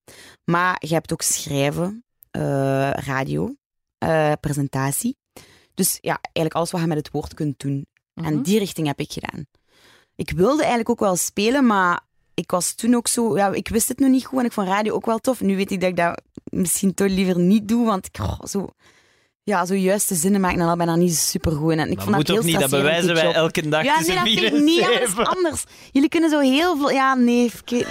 maar je hebt ook schrijven, eh, radio, eh, presentatie. Dus ja, eigenlijk alles wat je met het woord kunt doen. En Mhm. die richting heb ik gedaan. Ik wilde eigenlijk ook wel spelen, maar ik was toen ook zo... Ja, ik wist het nog niet goed en ik vond radio ook wel tof. Nu weet ik dat ik dat misschien toch liever niet doe, want ik oh, zo... Ja, zo juiste zinnen maken, dan ben ik niet super goed. En ik dat vond moet dat ook heel niet, dat bewijzen wij elke dag Ja, nee, dat vind ik niet. Zeven. anders. Jullie kunnen zo heel veel... Ja, nee, ik weet,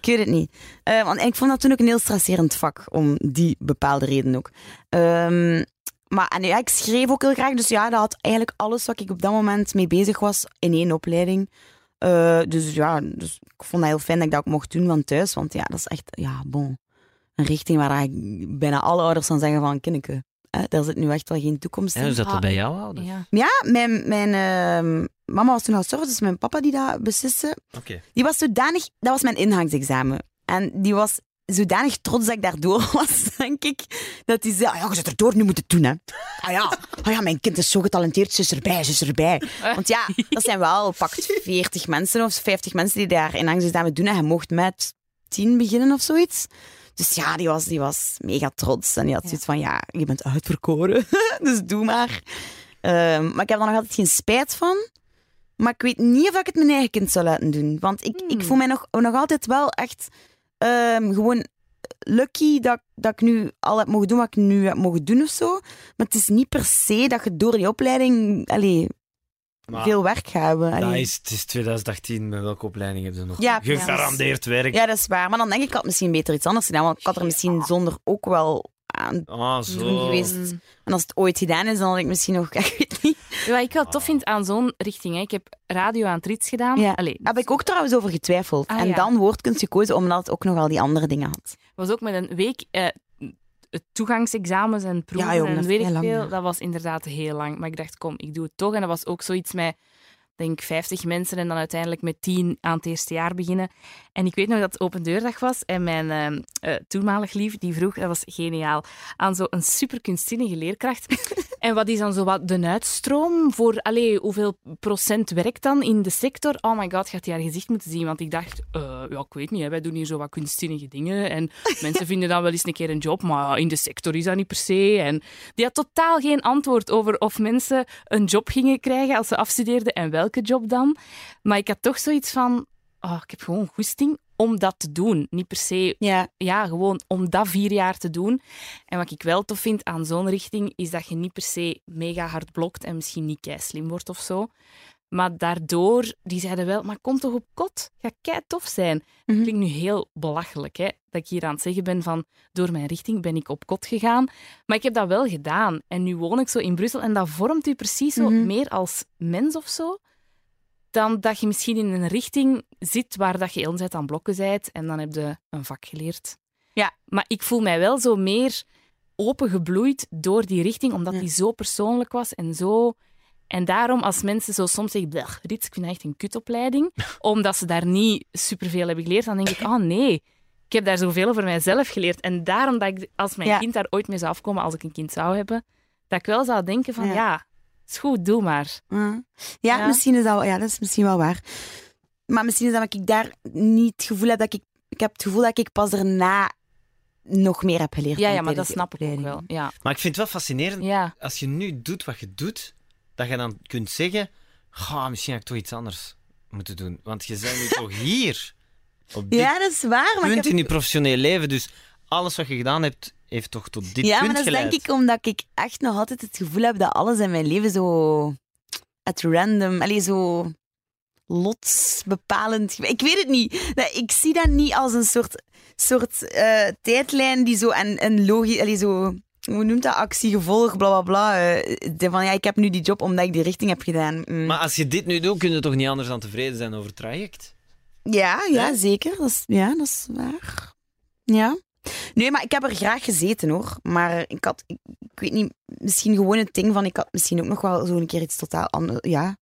ik weet het niet. Eh, want ik vond dat toen ook een heel stresserend vak, om die bepaalde reden ook. Ehm, maar en ja, ik schreef ook heel graag, dus ja, dat had eigenlijk alles wat ik op dat moment mee bezig was in één opleiding. Eh, dus ja, dus ik vond dat heel fijn dat ik dat ook mocht doen van thuis, want ja, dat is echt, ja, bon, een richting waar ik bijna alle ouders dan zeggen van, kindeke, hè, daar zit nu echt wel geen toekomst in. hoe zat dat Ah, bij jou, ouders? Ja. Ja, mijn, mijn ehm, mama was toen al gestorven, dus mijn papa die dat besliste. Oké. Die was zodanig... Dat was mijn ingangsexamen. En die was zodanig trots dat ik daardoor was, denk ik. Dat hij zei, ah ja, je zit erdoor, nu moet het doen, hè. Ah ja, ah ja, mijn kind is zo getalenteerd, ze is erbij, ze is erbij. Want ja, dat zijn wel pakt 40 mensen of 50 mensen die daar ingangsexamen doen. En je mocht met 10 beginnen of zoiets. Dus ja, die was, die was mega trots. En die had Ja. zoiets van, ja, je bent uitverkoren, dus doe maar. Ehm, maar ik heb er nog altijd geen spijt van. Maar ik weet niet of ik het mijn eigen kind zou laten doen. Want ik, ik Hmm. voel mij nog, nog altijd wel echt ehm, gewoon lucky dat, dat ik nu al heb mogen doen wat ik nu heb mogen doen of zo. Maar het is niet per se dat je door die opleiding allee, Maar veel werk gaat hebben. dat Allee. is, het is 2018, met welke opleiding heb je nog? Ja, Gegarandeerd werk. Ja, dat is waar. Maar dan denk ik, ik had misschien beter iets anders gedaan. Want ik had er misschien zonder ook wel aan Ah, doen zo. geweest. Mm. En als het ooit gedaan is, dan had ik misschien nog... Ik weet niet. Wat ik wel tof vind aan zo'n richting, hè. ik heb radio aan het Rits gedaan. Ja. Allee, Heb ik ook trouwens over getwijfeld. Ah, en ja. dan woordkunst gekozen, omdat het ook nog al die andere dingen had. was ook met een week eh, het toegangsexamens en proeven Ja, jongen, en weet ik lang, veel. Dat was inderdaad heel lang. Maar ik dacht, kom, ik doe het toch. En dat was ook zoiets met, denk 50 mensen en dan uiteindelijk met 10 aan het eerste jaar beginnen. En ik weet nog dat het open deurdag was en mijn eh, toenmalig lief, die vroeg, dat was geniaal, aan zo'n super kunstzinnige leerkracht. en wat is dan zo wat de uitstroom voor, allee, hoeveel procent werkt dan in de sector? Oh my god, gaat hij haar gezicht moeten zien? Want ik dacht, eh, ja, ik weet niet, hè, wij doen hier zo wat kunstzinnige dingen en mensen vinden dan wel eens een keer een job, maar in de sector is dat niet per se. En die had totaal geen antwoord over of mensen een job gingen krijgen als ze afstudeerden en welke job dan. Maar ik had toch zoiets van, oh, ik heb gewoon goesting om dat te doen. Niet per se, Ja. ja, gewoon om dat vier jaar te doen. En wat ik wel tof vind aan zo'n richting, is dat je niet per se mega hard blokt en misschien niet kei slim wordt of zo. Maar daardoor, die zeiden wel, maar kom toch op kot? Ga kei tof zijn. Mhm. Dat klinkt nu heel belachelijk, hè? dat ik hier aan het zeggen ben van, door mijn richting ben ik op kot gegaan. Maar ik heb dat wel gedaan. En nu woon ik zo in Brussel en dat vormt u precies zo Mhm. meer als mens of zo. Dan dat je misschien in een richting zit waar dat je heel tijd aan blokken bent en dan heb je een vak geleerd. Ja. Maar ik voel mij wel zo meer opengebloeid door die richting, omdat Ja. die zo persoonlijk was en zo... En daarom, als mensen zo soms zeggen, "Blech, Rits, ik vind echt een kutopleiding, omdat ze daar niet superveel hebben geleerd, dan denk ik, oh nee, ik heb daar zoveel over mijzelf geleerd. En daarom dat ik, als mijn Ja. kind daar ooit mee zou afkomen, als ik een kind zou hebben, dat ik wel zou denken van, Ja. ja, is goed, doe maar. Ja, ja, Ja. Misschien is dat, ja, dat is misschien wel waar. Maar misschien is dat dat ik daar niet het gevoel heb dat ik... Ik heb het gevoel dat ik pas daarna nog meer heb geleerd. Ja, ja, maar dat snap ik ook wel. Ja. Maar ik vind het wel fascinerend, ja. als je nu doet wat je doet, dat je dan kunt zeggen, "Goh, misschien had ik toch iets anders moeten doen. Want je bent nu toch hier, op dit Ja, dat is waar. Maar ik punt heb... in je professionele leven. Dus alles wat je gedaan hebt, heeft toch tot dit Ja, punt maar dat is geleid. denk ik omdat ik echt nog altijd het gevoel heb dat alles in mijn leven zo... at random, allee, zo lotsbepalend. Ik weet het niet. Ik zie dat niet als een soort, soort eh, tijdlijn die zo en, en logisch, zo, hoe noemt dat, actie, gevolg, bla bla bla. eh, de van ja, ik heb nu die job omdat ik die richting heb gedaan. Mm. Maar als je dit nu doet, kun je toch niet anders dan tevreden zijn over het traject? Ja, ja, zeker. Dat is, ja, dat is waar. Ja. Nee, maar ik heb er graag gezeten hoor. Maar ik had, ik, ik weet niet, misschien gewoon het ding van, ik had misschien ook nog wel zo een keer iets totaal anders. Ja.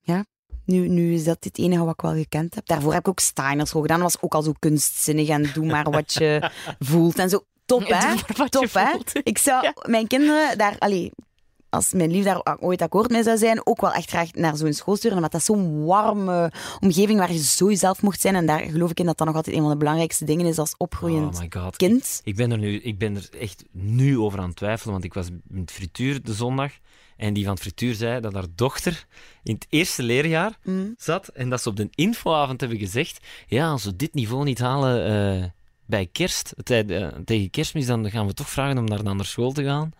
Ja. Nu, nu is dat het enige wat ik wel gekend heb. Daarvoor heb ik ook Steiner school gedaan. Dat was ook al zo kunstzinnig en doe maar wat je voelt en zo. Top, hè? Top, hè? Ik zou Ja. mijn kinderen daar, allee, als mijn lief daar ooit akkoord mee zou zijn, ook wel echt graag naar zo'n school sturen. Omdat dat zo'n warme omgeving waar je zo jezelf mocht zijn. En daar geloof ik in dat dat nog altijd een van de belangrijkste dingen is als opgroeiend Oh my god. kind. Ik ben er nu ik ben er echt nu over aan het twijfelen, want ik was in het frituur de zondag en die van het frituur zei dat haar dochter in het eerste leerjaar Mm. zat en dat ze op de infoavond hebben gezegd ja, als we dit niveau niet halen eh, bij kerst, tij- eh, tegen kerstmis, dan gaan we toch vragen om naar een andere school te gaan.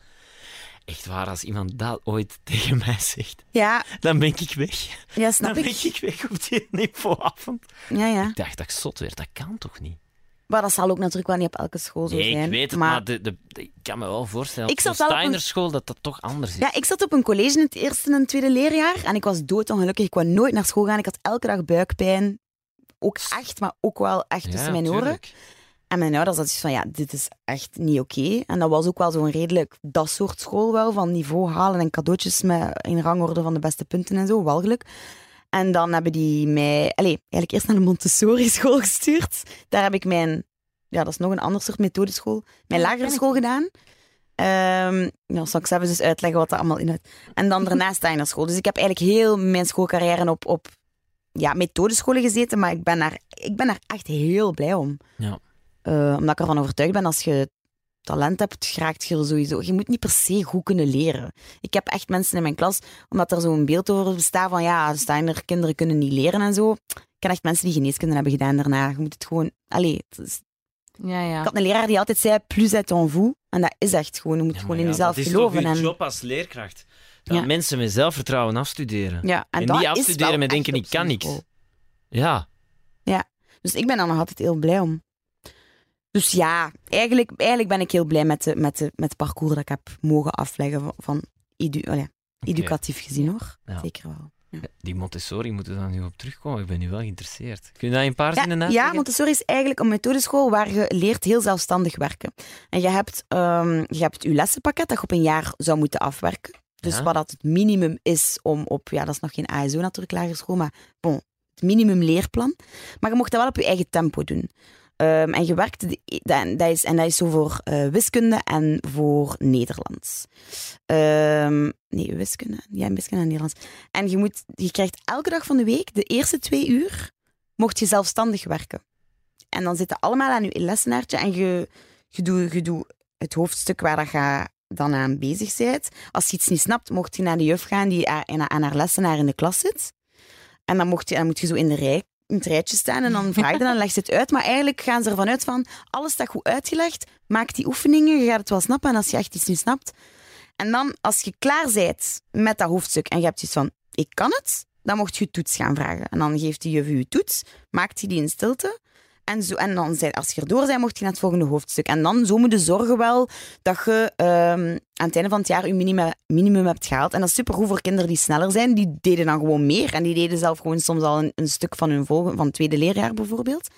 Echt waar, als iemand dat ooit tegen mij zegt, Ja, dan ben ik weg. ja, snap Dan ben ik. ik weg op die infoavond. Ja, ja. Ik dacht dat ik zot werd, dat kan toch niet? Maar dat zal ook natuurlijk wel niet op elke school zo Nee, zijn. ik weet het, maar, de, de, de- ik kan me wel voorstellen Ik op een- Steinerschool dat dat toch anders is. Ja, ik zat op een college in het eerste en tweede leerjaar en ik was doodongelukkig. Ik wou nooit naar school gaan. Ik had elke dag buikpijn. Ook echt, maar ook wel echt tussen mijn oren. En mijn ouders hadden zoiets van, ja, dit is echt niet oké. En dat was ook wel zo'n redelijk dat soort school wel, van niveau halen en cadeautjes met in rangorde van de beste punten en zo, walgelijk. En dan hebben die mij, allez, eigenlijk eerst naar de Montessori school gestuurd. Daar heb ik mijn, ja, dat is nog een ander soort methodeschool, mijn Ja, lagere ik. school gedaan. Ehm ja, straks even dus uitleggen wat dat allemaal inhoudt. En dan daarna Steiner school. Dus ik heb eigenlijk heel mijn schoolcarrière op, op ja, methodescholen gezeten, maar ik ben daar, ik ben daar echt heel blij om. Ja. Eh, omdat ik ervan overtuigd ben, als je talent hebt, geraakt je er sowieso. Je moet niet per se goed kunnen leren. Ik heb echt mensen in mijn klas, omdat er zo'n beeld over bestaat van ja, Steiner, kinderen kunnen niet leren en zo. Ik ken echt mensen die geneeskunde hebben gedaan daarna. Je moet het gewoon... Allee, het is- Ja, ja. ik had een leraar die altijd zei, plus est en vous. En dat is echt gewoon, je moet Ja, gewoon in ja, jezelf dat is geloven. toch en, je job als leerkracht. Dat Ja. mensen met zelfvertrouwen afstuderen. ja, en, En dat niet is afstuderen met denken, ik kan niks. school. Ja. Dus ik ben daar nog altijd heel blij om. Dus ja, eigenlijk, eigenlijk ben ik heel blij met, de, met, de, met het parcours dat ik heb mogen afleggen van, van edu, ja, educatief gezien hoor. Ja. Zeker wel. Die Montessori moeten we dan nu op terugkomen. Ik ben nu wel geïnteresseerd. Kun je in een paar Ja, zinnen ja, uitleggen? Montessori is eigenlijk een methodeschool waar je leert heel zelfstandig werken. En je hebt, ehm, je hebt je lessenpakket dat je op een jaar zou moeten afwerken. Dus Ja. wat dat het minimum is om op, ja, dat is nog geen ASO natuurlijk, lagere school, maar bon, het minimum leerplan. Maar je mocht dat wel op je eigen tempo doen. Ehm, en je werkt, de- dat, dat is, en dat is zo voor eh, wiskunde en voor Nederlands. Ehm, nee, wiskunde. Ja, wiskunde en Nederlands. En je, moet, je krijgt elke dag van de week, de eerste twee uur, mocht je zelfstandig werken. En dan zitten allemaal aan je lessenaartje en je, je doet je doet het hoofdstuk waar dat je dan aan bezig bent. Als je iets niet snapt, mocht je naar de juf gaan die aan haar lessenaar in de klas zit. En dan, mocht je, dan moet je zo in, de rij, het rijtje staan en dan vraag je dan, legt ze het uit. Maar eigenlijk gaan ze ervan uit van, alles staat goed uitgelegd, maak die oefeningen, je gaat het wel snappen. En als je echt iets niet snapt... En dan, als je klaar bent met dat hoofdstuk en je hebt iets van, ik kan het, dan mocht je toets gaan vragen. En dan geeft die je je toets, maakt hij die in stilte. En, zo, en dan, zijn- als je erdoor bent, mocht je naar het volgende hoofdstuk. En dan zo moet je zorgen wel dat je ehm, aan het einde van het jaar je minimum, hebt gehaald. En dat is supergoed voor kinderen die sneller zijn. Die deden dan gewoon meer. En die deden zelf gewoon soms al een, een stuk van hun volgende, van tweede leerjaar bijvoorbeeld.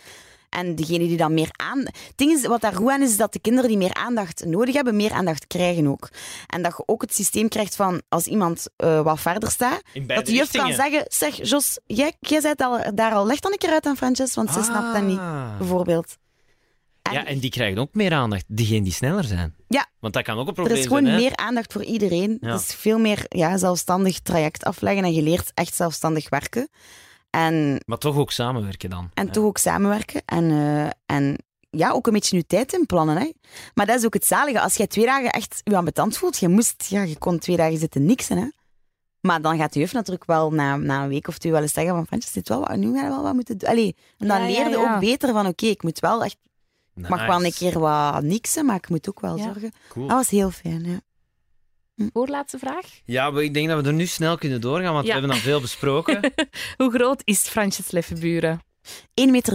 En degene die dan meer aan... Het ding is, wat daar goed aan is, is dat de kinderen die meer aandacht nodig hebben, meer aandacht krijgen ook. En dat je ook het systeem krijgt van, als iemand eh, wat verder staat, dat de juf kan zeggen, zeg Jos, jij, jij bent al, daar al, leg dan een keer uit aan Frances, want ze snapt dat niet, Ah. bijvoorbeeld. En Ja, en die krijgen ook meer aandacht. Diegenen die sneller zijn. Ja. Want dat kan ook een er probleem is gewoon zijn. hè? meer aandacht voor iedereen. Ja. Het is veel meer ja, zelfstandig traject afleggen en je leert echt zelfstandig werken. En, Maar toch ook samenwerken dan. en Ja. toch ook samenwerken. En, eh, en ja, ook een beetje je tijd inplannen. Hè. Maar dat is ook het zalige. Als jij twee dagen echt je ambetant voelt, je, moest, ja, je kon twee dagen zitten niksen. Hè. Maar dan gaat de juf natuurlijk wel na, na een week of twee wel eens zeggen van Fransjes, dit wel wat, nu ga je wel wat moeten doen. Allee, en dan Ja, ja, leer je ja. ook beter van oké, ik moet wel echt, ik mag wel een keer wat niksen, maar ik moet ook wel Ja. zorgen. Cool. Dat was heel fijn, ja. Voorlaatste vraag. Ja, maar ik denk dat we er nu snel kunnen doorgaan, want Ja. we hebben al veel besproken. Hoe groot is Fransjes Leffenburen? 1,59 meter.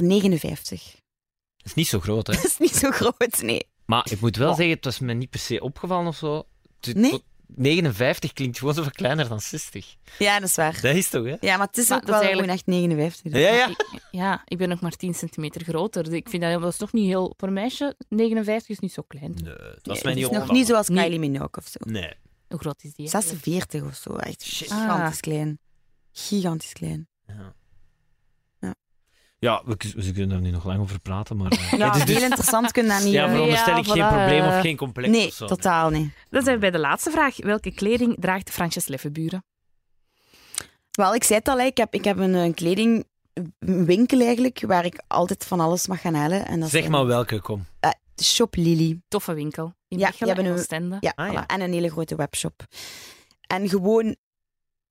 Het is niet zo groot, hè. Dat is niet zo groot, nee. Maar ik moet wel Oh. zeggen, het was me niet per se opgevallen of zo. Het- Nee? tot 59 klinkt gewoon zoveel kleiner dan 60. Ja, dat is waar. Dat is toch, hè? Ja, maar het is Maar ook dat wel eigenlijk- gewoon echt 59. Ja, ja. Ik, ja, ik ben nog maar 10 centimeter groter. Ik vind dat, dat is nog niet heel... Voor een meisje, 59 is niet zo klein. Nee, het was Nee, mij het niet is nog niet zoals. Kylie Minogue of zo. Nee. Hoe groot is die? eigenlijk? 46 of zo. Echt Shit. gigantisch Ah. klein. Gigantisch klein. Ja. Ja. Ja, we, kunnen er nu nog lang over praten, maar... eh, Ja, het is dus- heel interessant kun je dat niet... Ja, eh, veronderstel Ja, ik geen voilà, probleem of eh, geen complex nee, of zo. totaal niet. Dan zijn we bij de laatste vraag. Welke kleding draagt Fransjes Leffenburen? Wel, ik zei het al, ik heb, ik heb een, een kledingwinkel eigenlijk, waar ik altijd van alles mag gaan halen. En dat Zeg maar welke, kom. Shop Lily. Toffe winkel. In Ja, Mechelen die hebben en een-. Ja, Ah, voilà. ja. en een hele grote webshop. En gewoon,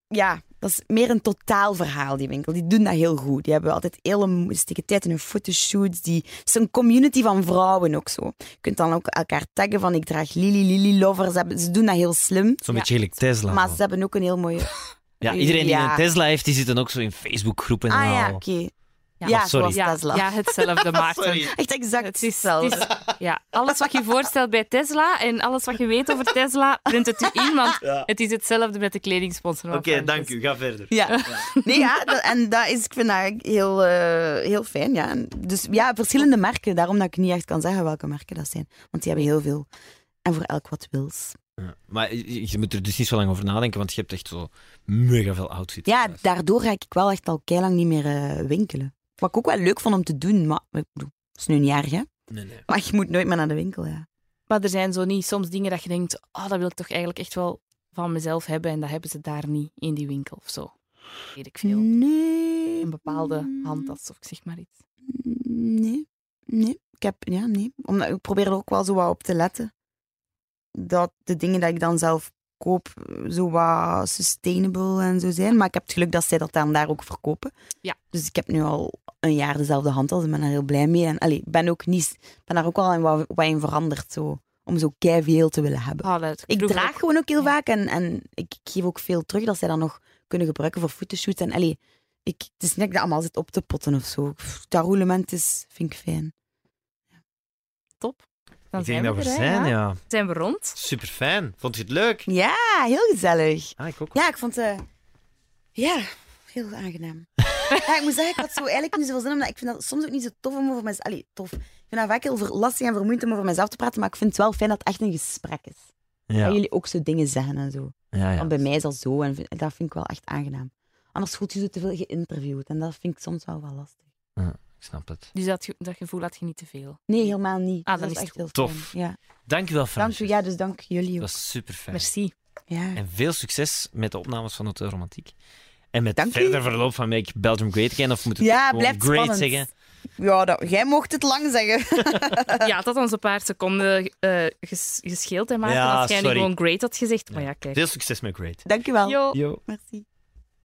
ja, dat is meer een totaalverhaal, die winkel. Die doen dat heel goed. Die hebben altijd hele steken tijd in hun fotoshoots. Die, het is een community van vrouwen ook zo. Je kunt dan ook elkaar taggen van ik draag Lily, Lily Lover. Ze, hebben, ze doen dat heel slim. Zo'n Ja. beetje gelijk Tesla. Maar ze hebben ook een heel mooie... Ja, iedereen die Ja. een Tesla heeft, die zit dan ook zo in Facebookgroepen en Ah ja, oké. Ja, Ja, maar sorry. zoals Ja, Tesla. ja, hetzelfde maakt hem. Echt exact Het is, hetzelfde. het is- ja, alles wat je voorstelt bij Tesla en alles wat je weet over Tesla, print het u in, want Ja. het is hetzelfde met de kledingsponsor. Oké, dank u. Ga verder. Ja. Nee, ja, dat- en dat is, ik vind dat heel, eh, heel fijn. Ja. En Dus ja, verschillende merken. Daarom dat ik niet echt kan zeggen welke merken dat zijn. Want die hebben heel veel. En voor elk wat wils. Ja. Maar je moet er dus niet zo lang over nadenken, want je hebt echt zo mega veel outfits. Ja, daardoor ga ik wel echt al lang niet meer eh, winkelen. Wat ik ook wel leuk vond om te doen, maar ik bedoel, dat is nu niet erg, hè? Nee, nee. Maar je moet nooit meer naar de winkel, ja. Maar er zijn zo niet soms dingen dat je denkt, oh, dat wil ik toch eigenlijk echt wel van mezelf hebben en dat hebben ze daar niet in die winkel of zo. Weet ik veel. Nee. Een bepaalde handtas of zeg maar iets. Nee. Nee. Ik heb, ja, nee. Omdat, ik probeer er ook wel zo wat op te letten. Dat de dingen dat ik dan zelf koop, zo wat sustainable en zo zijn. Maar ik heb het geluk dat zij dat dan daar ook verkopen. Ja. Dus ik heb nu al een jaar dezelfde handtas en ben daar heel blij mee. En allee, ik ben ook niet, ben daar ook wel in wat, wat in veranderd, zo. Om zo veel te willen hebben. Dat, Ik draag ook- gewoon ook heel Ja. vaak en, en ik, ik geef ook veel terug dat zij dan nog kunnen gebruiken voor fotoshoots. En allee, ik, het is niet dat ik dat allemaal zit op te potten of zo. Dat roulement is, vind ik fijn. top. Dan Ik zijn denk we dat we er, zijn, ja. ja. Zijn we rond? Super fijn. Vond je het leuk? Ja, heel gezellig. Ah, ik ook. Ja, ik vond het... ja, heel aangenaam. ja, ik moet zeggen, ik had zo eigenlijk niet zoveel zin, omdat ik vind dat soms ook niet zo tof om over mezelf... Allee, tof. Ik vind dat vaak heel lastig en vermoeiend om over mezelf te praten, maar ik vind het wel fijn dat het echt een gesprek is. Ja. Dat jullie ook zo dingen zeggen en zo. Ja, ja. Want bij mij is dat zo en vind- dat vind ik wel echt aangenaam. Anders voelt je zo te veel geïnterviewd en dat vind ik soms wel wel lastig. Ik snap het. Dus dat, ge- dat gevoel had je niet te veel. Nee, helemaal niet. Ah, dat is is echt heel Tof. fijn. Ja. Dank u wel, Dank Frans. u, ja, dus dank jullie Dat ook. was super fijn. Merci. Ja. En veel succes met de opnames van Hotel Romantiek. En met Dank u. verder verloop van Make Belgium Great Again. Of moet het Ja, gewoon blijft great spannend. zeggen? Ja, dat, jij mocht het lang zeggen. Ja, het had ons een paar seconden eh, ges- gescheeld, hè, Maarten. Ja, als jij nu sorry. gewoon great had gezegd. Maar ja, kijk. Veel succes met Great. Dank u wel. Yo. Yo. Merci.